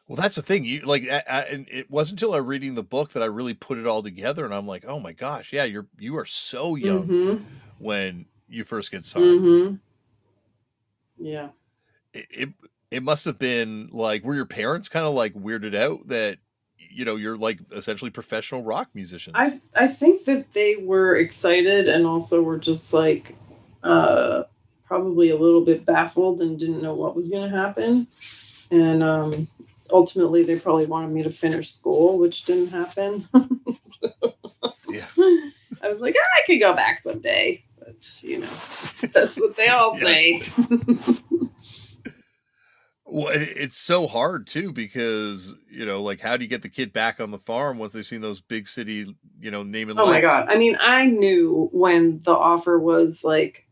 Well, that's the thing. You like, I, I, and it wasn't until I reading the book that I really put it all together, and I'm like, oh my gosh, yeah, you're you are so young Mm-hmm. when you first get signed. Mm-hmm. Yeah. It, it it must have been like, were your parents kind of like weirded out that you know you're like essentially professional rock musicians? I I think that they were excited and also were just like uh probably a little bit baffled and didn't know what was going to happen. And um ultimately they probably wanted me to finish school, which didn't happen. Yeah. I was like, "Ah, I could go back someday. But, you know, that's what they all Yeah. say. Well, it's so hard too because you know, like, how do you get the kid back on the farm once they've seen those big city, you know, name and Oh my god. I mean, I knew when the offer was like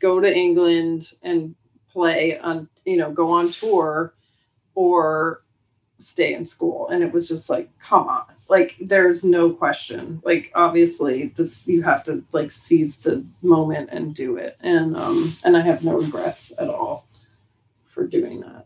go to England and play on, you know, go on tour or stay in school. And it was just like, come on. Like there's no question. Like obviously this you have to like seize the moment and do it. And um and I have no regrets at all for doing that.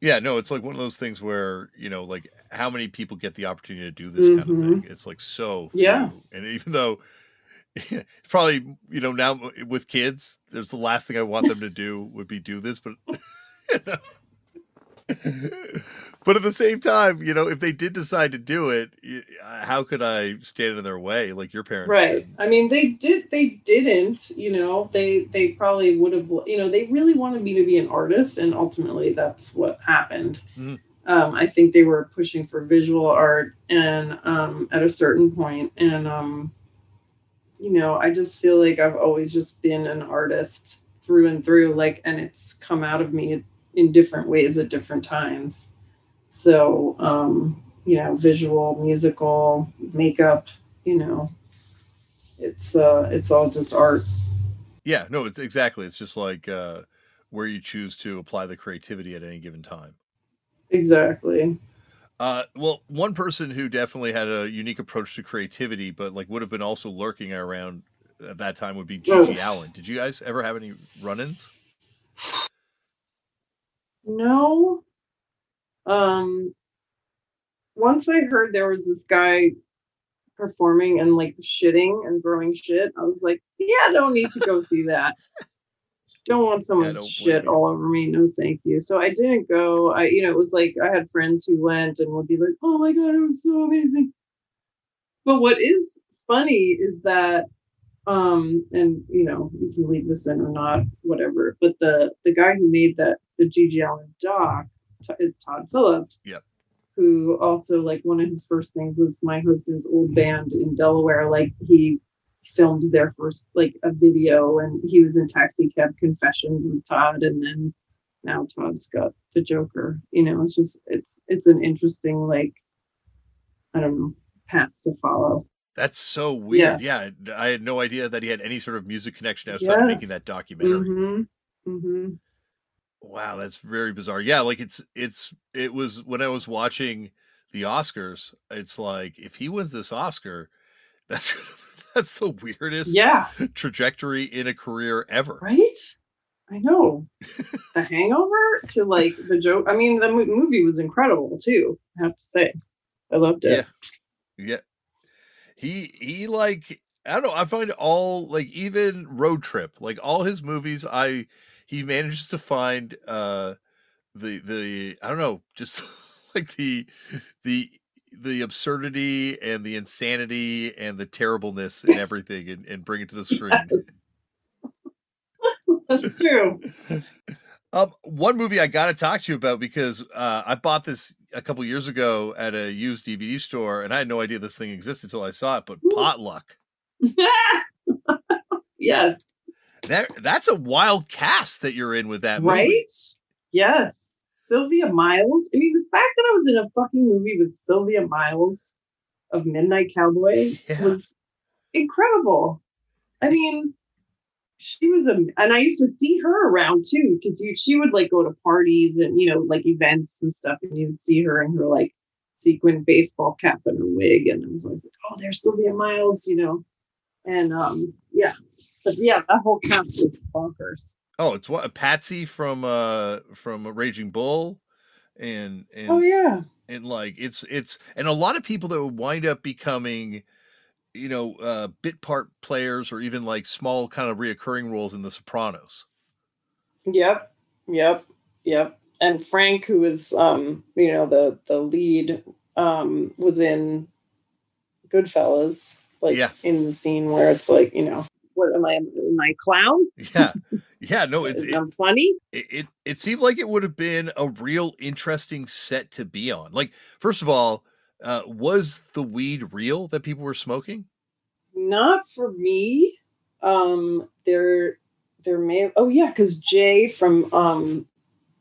Yeah, no, it's like one of those things where you know, like, how many people get the opportunity to do this kind of Mhm. thing? It's like so, Yeah. And even though it's probably you know now with kids, there's the last thing I want them to do would be do this, but you know. but at the same time, you know, if they did decide to do it, how could I stand in their way like your parents right did? i mean they did they didn't you know they they probably would have you know they really wanted me to be an artist and ultimately that's what happened Mhm. um, i think they were pushing for visual art and um, at a certain point and um, you know i just feel like i've always just been an artist through and through like and it's come out of me in different ways at different times so um, you know visual musical makeup you know it's uh it's all just art Yeah, no, it's exactly. It's just like uh, where you choose to apply the creativity at any given time. exactly Uh, well, one person who definitely had a unique approach to creativity, but like would have been also lurking around at that time would be GG Oh. Allin. Did you guys ever have any run-ins? no. Um once i heard there was this guy performing and like shitting and throwing shit i was like yeah don't need to go see that. Don't want someone's don't shit all over me. No thank you. So i didn't go. I you know it was like i had friends who went and would be like oh my god it was so amazing. But what is funny is that um and you know you can leave this in or not whatever but the the guy who made that the GG Allin doc t- is Todd Phillips Yep. who also like one of his first things was my husband's old band in Delaware like he filmed their first like a video, and he was in Taxi Cab Confessions with Todd, and then now Todd's got the Joker. You know, it's just it's it's an interesting like I don't know path to follow. That's so weird. Yeah. yeah. I had no idea that he had any sort of music connection outside yes. of making that documentary. Mm-hmm. Mm-hmm. Wow, that's very bizarre. Yeah, like it's it's it was when I was watching the Oscars, it's like if he wins this Oscar, that's that's the weirdest yeah trajectory in a career ever. Right? I know. the Hangover to like the joke. I mean, the movie was incredible too. I have to say, I loved it. Yeah, yeah. He he like I don't know. I find all like even Road Trip, like all his movies, I he manages to find uh the the I don't know, just like the the the absurdity and the insanity and the terribleness and everything and, and bring it to the screen. Yes. That's true. Um, one movie I got to talk to you about because uh, I bought this a couple years ago at a used DVD store, and I had no idea this thing existed until I saw it. But Potluck. yes. That that's a wild cast that you're in with that movie. Right? Yes. Sylvia Miles. I mean, the fact that I was in a fucking movie with Sylvia Miles of Midnight Cowboy yeah. was incredible. I mean, she was a and i used to see her around too because she would like go to parties and you know like events and stuff and you would see her in her like sequin baseball cap and a wig and i was like oh there's sylvia miles you know and um yeah but yeah that whole cast was bonkers oh it's what patsy from uh from raging bull and and oh yeah and like it's it's and a lot of people that would wind up becoming you know, uh, bit part players or even like small kind of reoccurring roles in The Sopranos. Yep, yep, yep. And Frank, who was, um, you know, the the lead, um, was in Goodfellas, like yeah. in the scene where it's like, you know, what am I? Am I clown? Yeah, yeah. No, it's it, I'm funny. It, it it seemed like it would have been a real interesting set to be on. Like, first of all, uh, was the weed real that people were smoking? Not for me. Um, there, there may have. Oh yeah, because Jay from um,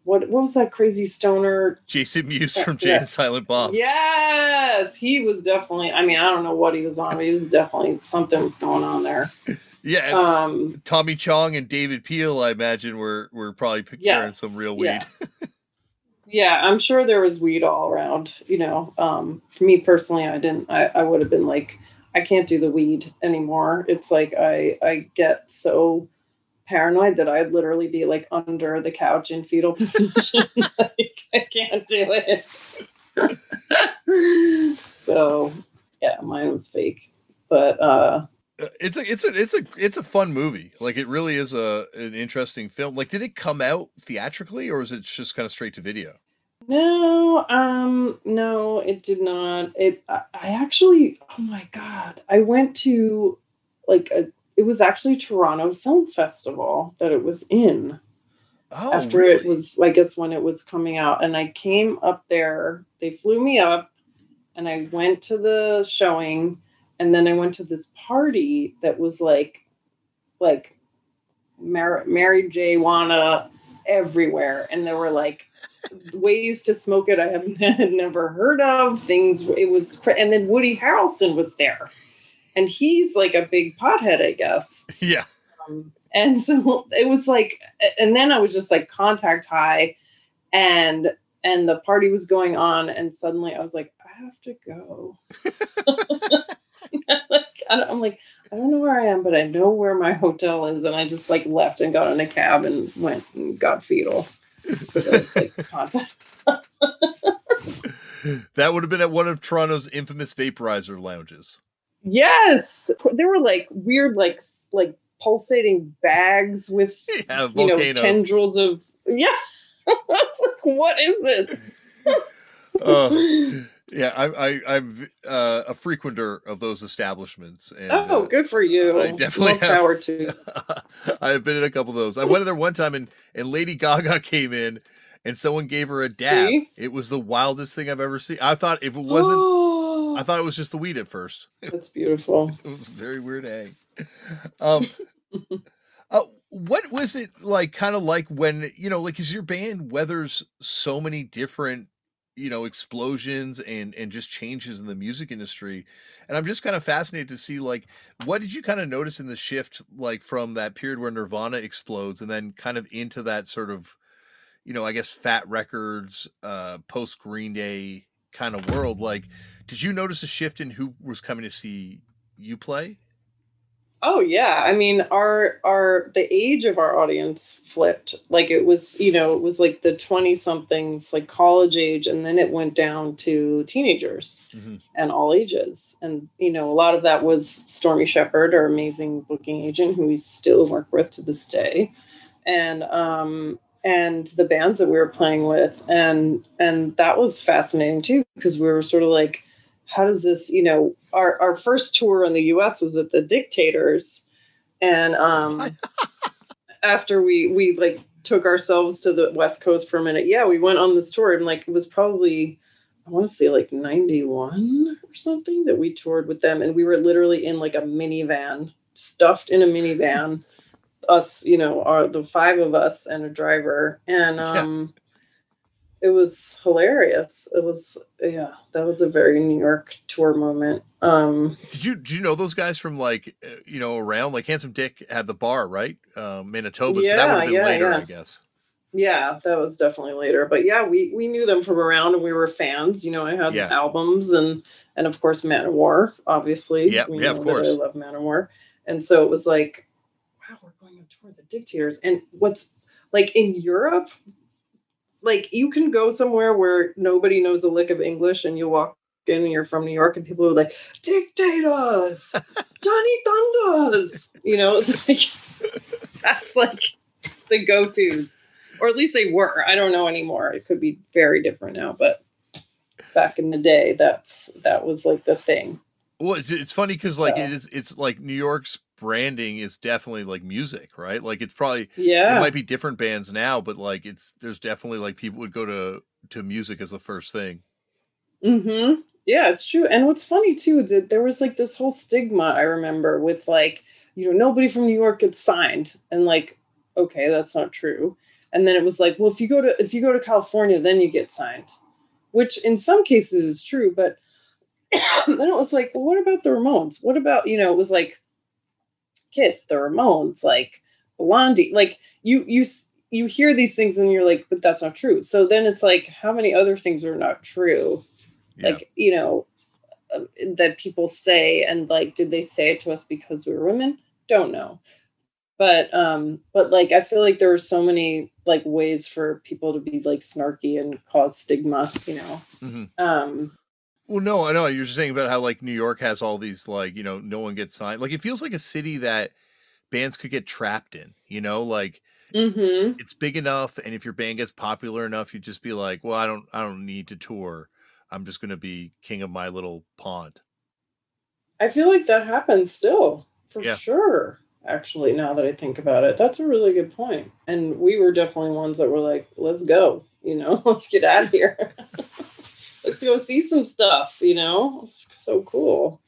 what what was that crazy stoner? Jason Mewes from Jay yeah. and Silent Bob. Yes, he was definitely. I mean, I don't know what he was on, but he was definitely something was going on there. Yeah, um, Tommy Chong and David Peel, I imagine, were were probably carrying yes, some real weed. Yeah. yeah, I'm sure there was weed all around. You know, um, for me personally, I didn't. I, I would have been like, I can't do the weed anymore. It's like I I get so paranoid that I'd literally be like under the couch in fetal position. like, I can't do it. so yeah, mine was fake, but uh, it's a it's a it's a it's a fun movie. Like it really is a an interesting film. Like did it come out theatrically or was it just kind of straight to video? No, um no, it did not. It I actually oh my god. I went to like a it was actually Toronto Film Festival that it was in. Oh, after really? it was I guess when it was coming out and I came up there. They flew me up and I went to the showing and then I went to this party that was like, like Mar- Mary J. Wanna everywhere, and there were like ways to smoke it I have had never heard of. Things it was, and then Woody Harrelson was there, and he's like a big pothead, I guess. Yeah. Um, and so it was like, and then I was just like contact high, and and the party was going on, and suddenly I was like, I have to go. I'm like, I don't know where I am, but I know where my hotel is. And I just like left and got in a cab and went and got fetal. Like, contact. that would have been at one of Toronto's infamous vaporizer lounges. Yes. There were like weird, like, like pulsating bags with, yeah, you know, tendrils of, yeah. I was like, what is this? uh, yeah, I, I, am uh, a frequenter of those establishments. And, oh, uh, good for you! I definitely More have. Power to. I have been in a couple of those. I went in there one time, and and Lady Gaga came in, and someone gave her a dab. See? It was the wildest thing I've ever seen. I thought if it wasn't, I thought it was just the weed at first. That's beautiful. it was very weird. Egg. um, uh, what was it like? Kind of like when you know, like, is your band weathers so many different you know explosions and and just changes in the music industry and i'm just kind of fascinated to see like what did you kind of notice in the shift like from that period where nirvana explodes and then kind of into that sort of you know i guess Fat Wreck Chords uh post green day kind of world? Like did you notice a shift in who was coming to see you play Oh yeah, I mean our our the age of our audience flipped. Like it was, you know, it was like the 20 somethings, like college age and then it went down to teenagers mm-hmm. and all ages. And you know, a lot of that was Stormy Shepherd, our amazing booking agent who we still work with to this day. And um and the bands that we were playing with and and that was fascinating too because we were sort of like how does this, you know, our, our first tour in the US was at the Dictators. And um, after we, we like took ourselves to the West Coast for a minute, yeah, we went on this tour and like it was probably, I want to say like 91 or something that we toured with them. And we were literally in like a minivan, stuffed in a minivan. us, you know, are the five of us and a driver. And um yeah it was hilarious. It was yeah, that was a very New York tour moment. Um Did you did you know those guys from like uh, you know around like Handsome Dick had the bar right, uh, Manitoba? Yeah, that would have been yeah, later, yeah. I guess. Yeah, that was definitely later. But yeah, we we knew them from around and we were fans. You know, I had yeah. albums and and of course Manowar, obviously. Yeah, we yeah, of course. I love Manowar, and so it was like, wow, we're going on tour with the Dictators. And what's like in Europe, like you can go somewhere where nobody knows a lick of English and you walk in and you're from New York and people are like, dictators, Johnny Thunders. You know, it's like that's like the go-tos. Or at least they were. I don't know anymore. It could be very different now, but back in the day, that's that was like the thing. Well, it's, it's funny because like it is. It's like New York's branding is definitely like music, right? Like it's probably yeah. It might be different bands now, but like it's there's definitely like people would go to to music as the first thing. Hmm. Yeah, it's true. And what's funny too that there was like this whole stigma I remember with like you know nobody from New York gets signed, and like okay, that's not true. And then it was like, well, if you go to if you go to California, then you get signed, which in some cases is true, but then it was like, well, what about the Ramones? What about, you know, it was like Kiss, the Ramones, like Blondie. Like you you you hear these things and you're like, but that's not true. So then it's like, how many other things are not true? Yeah. Like, you know, uh, that people say and like, did they say it to us because we were women? Don't know. But um, but like I feel like there are so many like ways for people to be like snarky and cause stigma, you know. Mm-hmm. Um well, no, I know you're just saying about how like New York has all these like you know no one gets signed. Like it feels like a city that bands could get trapped in. You know, like mm-hmm. it's big enough, and if your band gets popular enough, you just be like, well, I don't, I don't need to tour. I'm just going to be king of my little pond. I feel like that happens still for yeah. sure. Actually, now that I think about it, that's a really good point. And we were definitely ones that were like, let's go, you know, let's get out of here. let's go see some stuff, you know? It's so cool.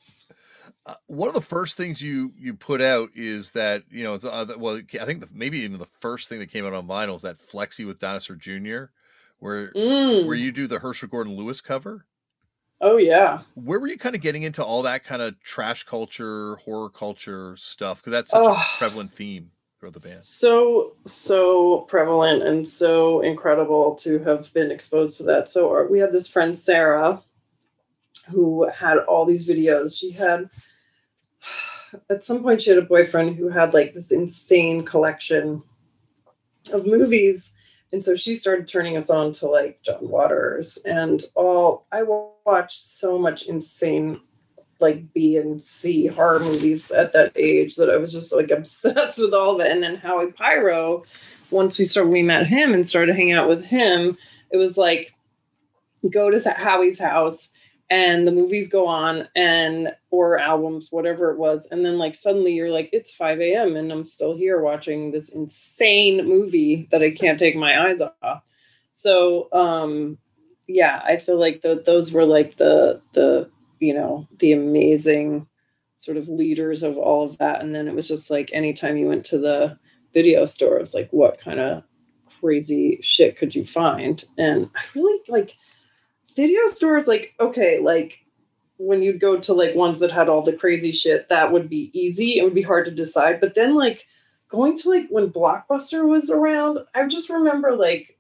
Uh, one of the first things you you put out is that you know it's uh, well I think the, maybe even the first thing that came out on vinyl is that Flexi with Dinosaur Jr. where mm. where you do the Herschell Gordon Lewis cover. Oh yeah. Where were you kind of getting into all that kind of trash culture, horror culture stuff? Because that's such oh. a prevalent theme the band. So so prevalent and so incredible to have been exposed to that. So our, we had this friend Sarah who had all these videos. She had at some point she had a boyfriend who had like this insane collection of movies and so she started turning us on to like John Waters and all I watched so much insane like B and C horror movies at that age that I was just like obsessed with all of it. And then Howie Pyro, once we started, we met him and started hanging out with him. It was like go to Howie's house and the movies go on and or albums, whatever it was, and then like suddenly you're like, it's 5 a.m. and I'm still here watching this insane movie that I can't take my eyes off. So um yeah, I feel like the, those were like the the you know the amazing sort of leaders of all of that. And then it was just like anytime you went to the video store, it was like, what kind of crazy shit could you find? And I really like video stores, like, okay, like when you'd go to like ones that had all the crazy shit, that would be easy. It would be hard to decide. But then like going to like when Blockbuster was around, I just remember like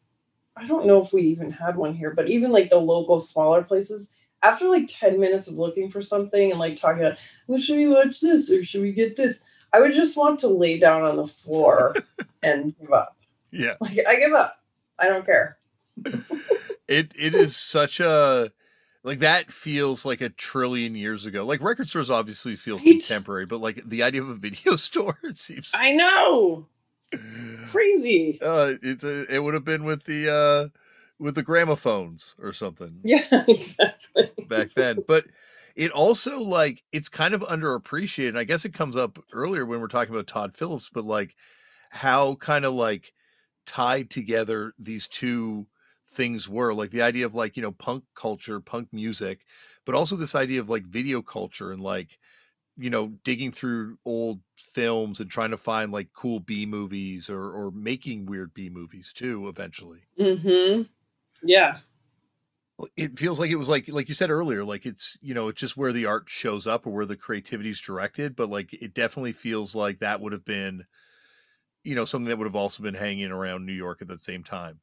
I don't know if we even had one here, but even like the local smaller places, after like 10 minutes of looking for something and like talking about, well, should we watch this or should we get this? I would just want to lay down on the floor and give up. Yeah. Like I give up. I don't care. it it is such a like that feels like a trillion years ago. Like record stores obviously feel right? contemporary, but like the idea of a video store seems I know. Crazy. Uh it's a, it would have been with the uh with the gramophones or something. Yeah, exactly. Back then. But it also like it's kind of underappreciated. I guess it comes up earlier when we're talking about Todd Phillips, but like how kind of like tied together these two things were like the idea of like you know punk culture punk music but also this idea of like video culture and like you know digging through old films and trying to find like cool b movies or or making weird b movies too eventually mm-hmm yeah it feels like it was like like you said earlier like it's you know it's just where the art shows up or where the creativity is directed but like it definitely feels like that would have been you know something that would have also been hanging around new york at the same time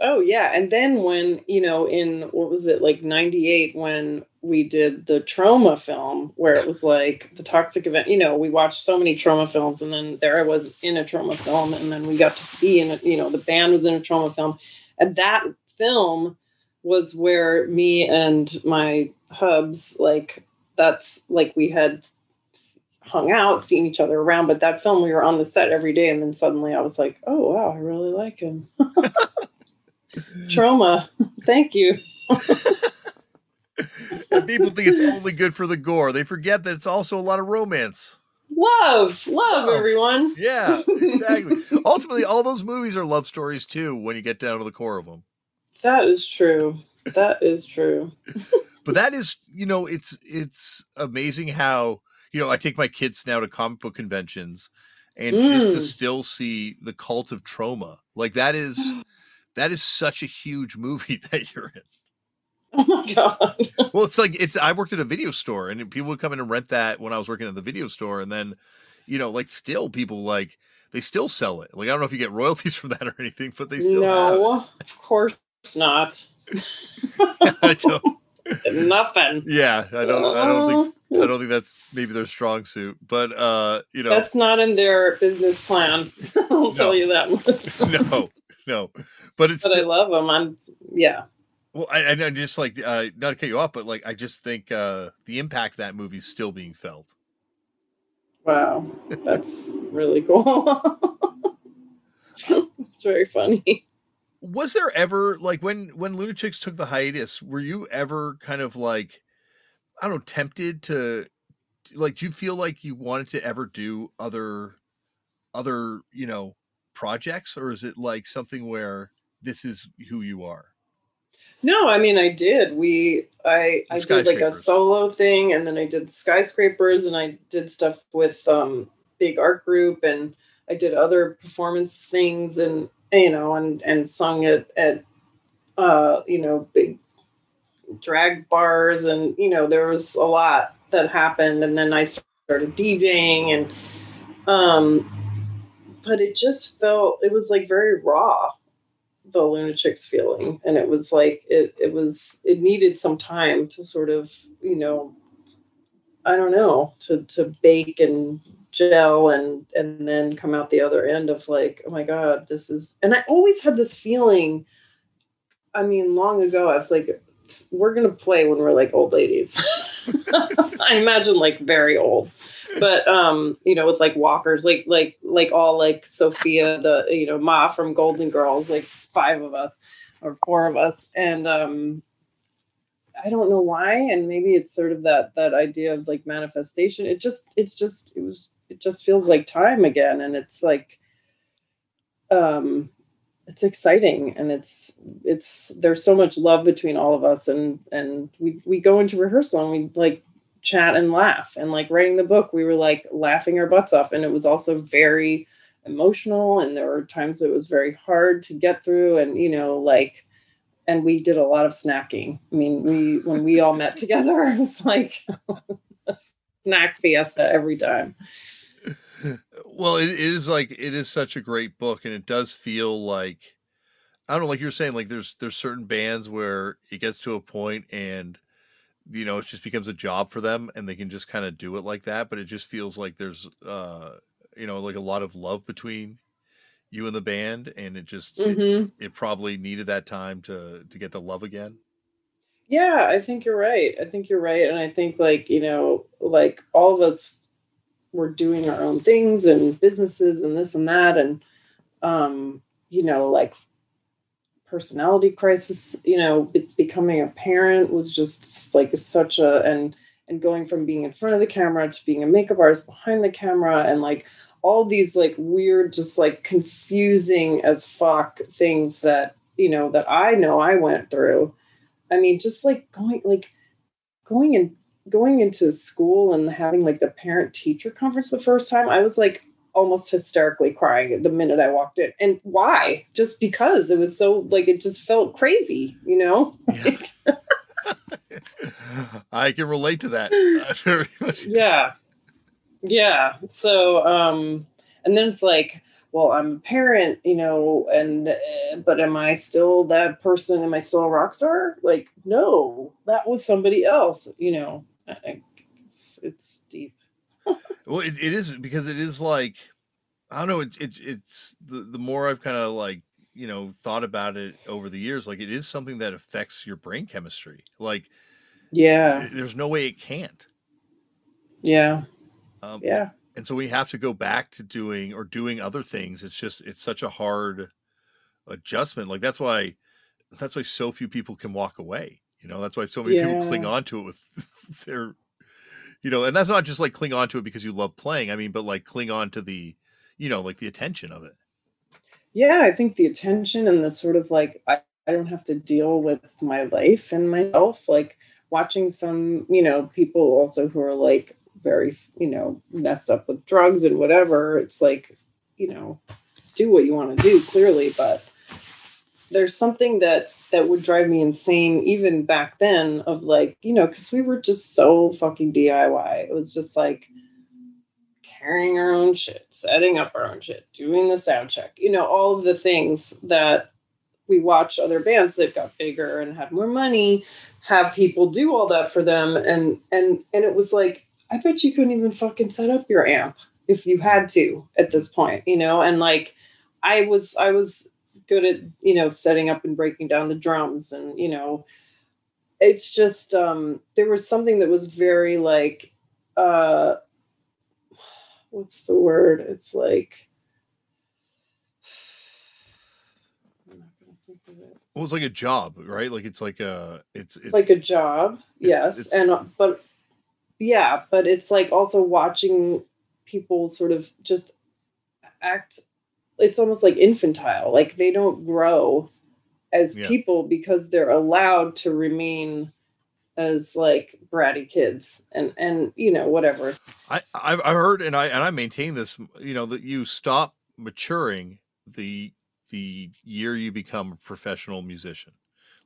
Oh yeah, and then when you know in what was it like '98 when we did the Troma film where it was like the toxic event. You know, we watched so many Troma films, and then there I was in a Troma film, and then we got to be in a you know the band was in a Troma film, and that film was where me and my hubs like that's like we had hung out, seen each other around, but that film we were on the set every day, and then suddenly I was like, oh wow, I really like him. Troma Thank you. and people think it's only good for the gore. They forget that it's also a lot of romance. Love, love, love. everyone. Yeah, exactly. Ultimately, all those movies are love stories too. When you get down to the core of them, that is true. That is true. but that is, you know, it's it's amazing how you know I take my kids now to comic book conventions, and mm. just to mm. still see the cult of Troma. like that is that is such a huge movie that you're in. Oh my god. well, it's like it's I worked at a video store and people would come in and rent that when I was working at the video store and then you know, like still people like they still sell it. Like I don't know if you get royalties from that or anything, but they still No, of course not. I don't Nothing. Yeah, I don't I don't think I don't think that's maybe their strong suit, but uh, you know, that's not in their business plan. I'll no. tell you that. no, no, but it's. But still, I love them. I'm yeah. Well, I, I just like uh, not to cut you off, but like I just think uh, the impact that movie's still being felt. Wow, that's really cool. it's very funny. Was there ever like when when Lunachicks took the hiatus? Were you ever kind of like I don't know, tempted to like? Do you feel like you wanted to ever do other other you know projects, or is it like something where this is who you are? No, I mean I did. We I I did like a solo thing and then I did skyscrapers and I did stuff with um big art group and I did other performance things and you know and and sung at at uh you know big drag bars and you know there was a lot that happened and then I started DJing and um but it just felt it was like very raw the Lunachicks feeling. And it was like it it was it needed some time to sort of you know i don't know to to bake and gel and and then come out the other end of like oh my god this is and i always had this feeling i mean long ago i was like we're gonna play when we're like old ladies. I imagine like very old but um, you know, with like walkers, like like like all like Sophia, the you know Ma from Golden Girls, like five of us or four of us, and um, I don't know why, and maybe it's sort of that that idea of like manifestation. It just it's just it was it just feels like time again, and it's like um it's exciting and it's it's there's so much love between all of us and and we we go into rehearsal and we like chat and laugh. And like writing the book, we were like laughing our butts off. And it was also very emotional. And there were times it was very hard to get through. And, you know, like, and we did a lot of snacking. I mean, we, when we all met together, it was like a snack fiesta every time. Well, it is like, it is such a great book. And it does feel like, I don't know, like you're saying, like there's, there's certain bands where it gets to a point and, you know, it just becomes a job for them and they can just kind of do it like that. But it just feels like there's, uh, you know, like a lot of love between you and the band. And it just, mm-hmm. it, it probably needed that time to, to get the love again. Yeah, I think you're right. I think you're right. And I think like, you know, like all of us were doing our own things and businesses and this and that. And, um, you know, like personality crisis you know be- becoming a parent was just like such a and and going from being in front of the camera to being a makeup artist behind the camera and like all these like weird just like confusing as fuck things that you know that i know i went through. I mean just like going like going and going into school and having like the parent teacher conference the first time i was like almost hysterically crying the minute I walked in. And why? Just because it was so like it just felt crazy, you know? Yeah. I can relate to that very much. Yeah. Yeah. So um and then it's like well i'm a parent you know and uh, but am i still that person am i still a rock star like no that was somebody else you know it's, it's deep well, it, it is because it is like I don't know. It, it it's the the more I've kind of like you know thought about it over the years, like it is something that affects your brain chemistry. Like, yeah, there's no way it can't. Yeah. Um, yeah. And so we have to go back to doing or doing other things. It's just it's such a hard adjustment. Like that's why that's why so few people can walk away. You know, that's why so many yeah. people cling on to it with their you know, and that's not just like cling on to it because you love playing. I mean, but like cling on to the, you know, like the attention of it. Yeah, I think the attention and the sort of like I, I don't have to deal with my life and myself. Like watching some, you know, people also who are like very, you know, messed up with drugs and whatever. It's like, you know, do what you want to do, clearly, but there's something that that would drive me insane even back then of like you know because we were just so fucking diy it was just like carrying our own shit setting up our own shit doing the sound check you know all of the things that we watch other bands that got bigger and had more money have people do all that for them. And and and it was like i bet you couldn't even fucking set up your amp if you had to at this point you know? And like i was i was good at you know setting up and breaking down the drums and you know it's just um there was something that was very like uh what's the word it's like well, it's like a job, right? Like it's like a it's it's, it's like a job, yes, it's, and uh, but yeah, but it's like also watching people sort of just act it's almost like infantile. Like they don't grow as yeah. people because they're allowed to remain as like bratty kids and and you know whatever. I i've heard and i and i maintain this you know that you stop maturing the the year you become a professional musician.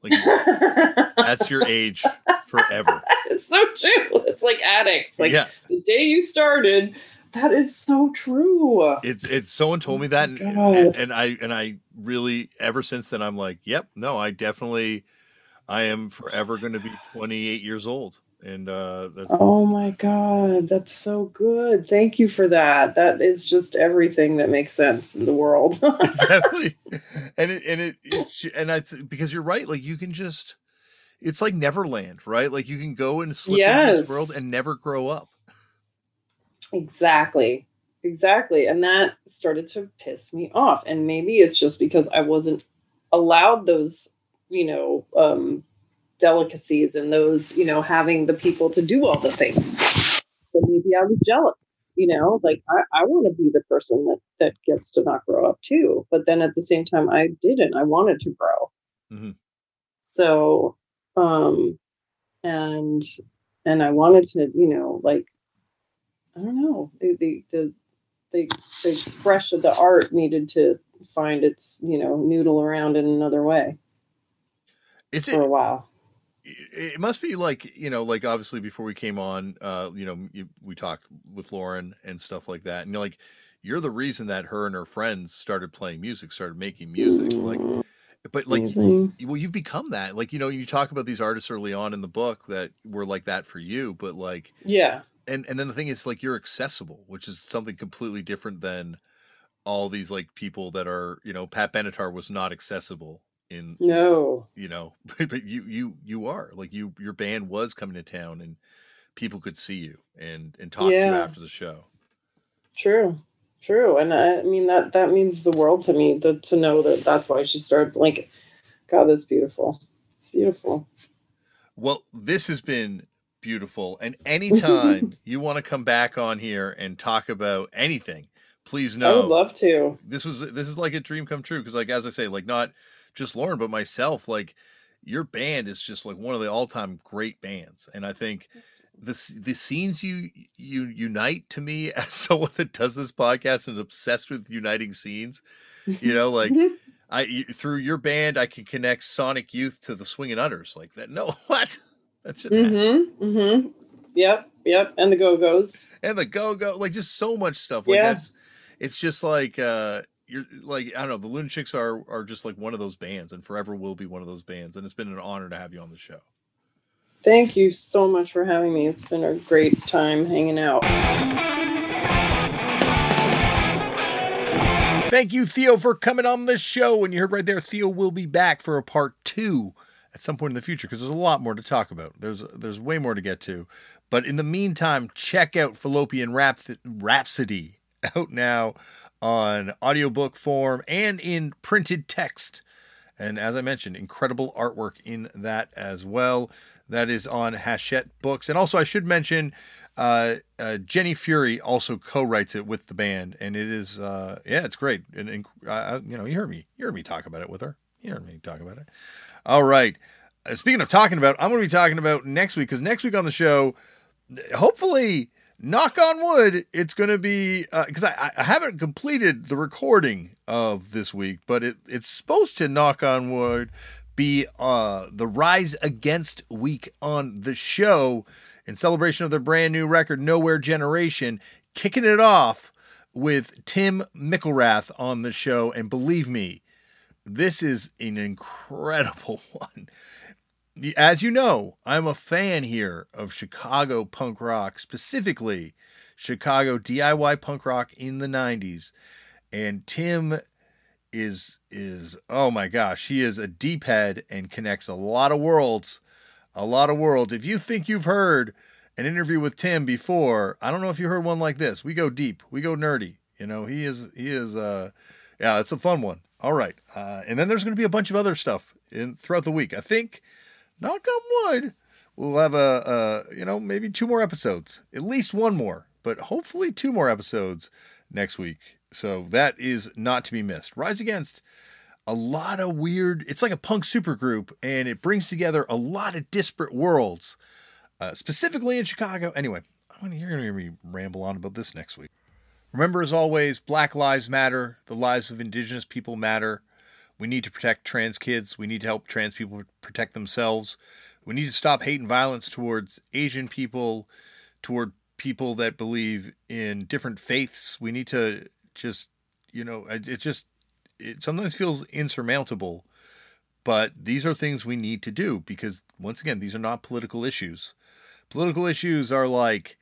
Like that's your age forever. It's so true. It's like addicts. Like yeah. the day you started that is so true. It's it's someone told me that, oh and, and, and, I and I really ever since then I'm like, yep, no, I definitely, I am forever going to be 28 years old, and uh, that's oh my god, that's so good. Thank you for that. That is just everything that makes sense in the world. definitely, and it and it, it and I because you're right. Like you can just, it's like Neverland, right? Like you can go and slip yes. into this world and never grow up. Exactly. Exactly. And that started to piss me off. And maybe it's just because I wasn't allowed those, you know, um, delicacies and those, you know, having the people to do all the things. So maybe I was jealous, you know, like I, I want to be the person that that gets to not grow up too. But then at the same time I didn't. I wanted to grow. Mm-hmm. So um and and I wanted to, you know, like I don't know, the the the the, the expression, the art needed to find its, you know, noodle around in another way. It's for a while. It must be like you know, like obviously before we came on, uh, you know, you, we talked with Lauren and stuff like that, and you're like, you're the reason that her and her friends started playing music, started making music, mm. like but like Amazing. well you've become that like you know you talk about these artists early on in the book that were like that for you but like yeah and and then the thing is like you're accessible which is something completely different than all these like people that are you know pat benatar was not accessible in no you know but you you you are like you your band was coming to town and people could see you and and talk yeah. to you after the show true True, and I, mean that that means the world to me to, to know that that's why she started. Like, God, that's beautiful. It's beautiful. Well, this has been beautiful, and anytime you want to come back on here and talk about anything, please know. I would love to. This was this is like a dream come true because, like as I say, like not just Lauren but myself, like your band is just like one of the all time great bands, and I think the the scenes you you unite to me as someone that does this podcast and is obsessed with uniting scenes. You know, like. I through your band, I can connect Sonic Youth to the Swinging Utters like that. No, what? That should mm-hmm. Mm-hmm. Yep. Yep. And the Go Go's. And the Go Go, like just so much stuff. Like yeah. that's. It's just like uh you're like I don't know. The Lunachicks are are just like one of those bands, and forever will be one of those bands. And it's been an honor to have you on the show. Thank you so much for having me. It's been a great time hanging out. Thank you, Theo, for coming on the show. And you heard right there, Theo will be back for a part two at some point in the future because there's a lot more to talk about. There's there's way more to get to. But in the meantime, check out Fallopian Rhapsody out now on audiobook form and in printed text. And as I mentioned, incredible artwork in that as well. That is on Hachette Books. And also, I should mention uh, uh, Jenny Fury also co-writes it with the band, and it is uh, yeah, it's great. And, and uh, you know, you heard me, you heard me talk about it with her. You heard me talk about it. All right. Uh, speaking of talking about, I'm going to be talking about next week because next week on the show, hopefully, knock on wood, it's going to be because uh, I, I haven't completed the recording of this week, but it, it's supposed to knock on wood be uh, the Rise Against week on the show in celebration of their brand new record, Nowhere Generation, kicking it off with Tim McIlrath on the show. And believe me, this is an incredible one. As you know, I'm a fan here of Chicago punk rock, specifically Chicago DIY punk rock in the 90s. And Tim is is oh my gosh, he is a deep head and connects a lot of worlds, a lot of worlds. If you think you've heard an interview with Tim before, I don't know if you heard one like this. We go deep, we go nerdy. You know, he is he is uh yeah, it's a fun one. All right. Uh, and then there's going to be a bunch of other stuff in throughout the week. I think knock on wood, we'll have a, a you know, maybe two more episodes. At least one more, but hopefully two more episodes next week so that is not to be missed. Rise Against, a lot of weird, it's like a punk supergroup, and it brings together a lot of disparate worlds, uh, specifically in Chicago. Anyway, you're going to hear me ramble on about this next week. Remember, as always, Black Lives Matter. The lives of Indigenous people matter. We need to protect trans kids. We need to help trans people protect themselves. We need to stop hate and violence towards Asian people, toward people that believe in different faiths. We need to just you know it just it sometimes feels insurmountable but these are things we need to do because once again these are not political issues political issues are like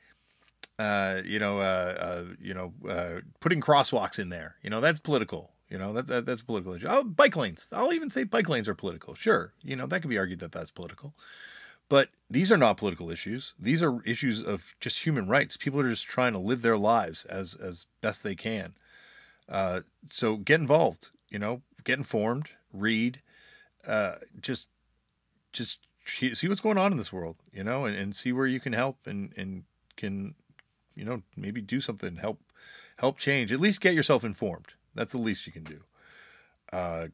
uh, you know uh, uh, you know uh, putting crosswalks in there you know that's political you know that, that that's political issue oh, bike lanes i'll even say bike lanes are political sure you know that could be argued that that's political but these are not political issues. These are issues of just human rights. People are just trying to live their lives as as best they can. Uh, so get involved. You know, get informed, read, uh, just just see what's going on in this world. You know, and, and see where you can help and and can you know maybe do something help help change. At least get yourself informed. That's the least you can do. Uh,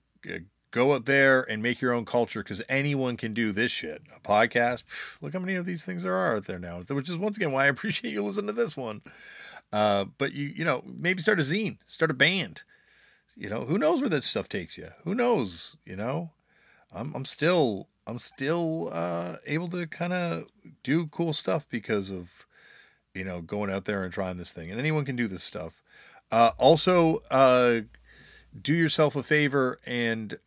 go out there and make your own culture because anyone can do this shit. A podcast. Look how many of these things there are out there now. Which is once again why I appreciate you listening to this one. Uh, but you you know maybe start a zine, start a band. You know who knows where this stuff takes you? Who knows? You know, I'm I'm still I'm still uh, able to kind of do cool stuff because of you know going out there and trying this thing. And anyone can do this stuff. Uh, also, uh, do yourself a favor and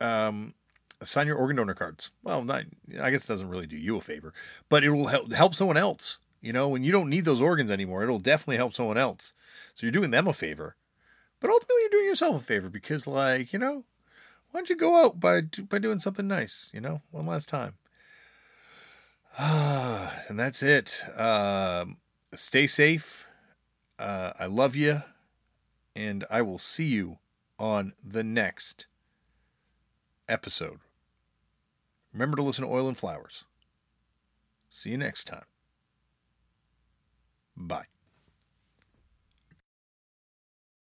um, sign your organ donor cards. Well, not I guess it doesn't really do you a favor, but it will help help someone else. You know, when you don't need those organs anymore, it'll definitely help someone else. So you're doing them a favor, but ultimately you're doing yourself a favor because, like, you know, why don't you go out by by doing something nice? You know, one last time. Ah, and that's it. Um, stay safe. Uh, I love you, and I will see you on the next episode. Remember to listen to Oil and Flowers. See you next time. Bye.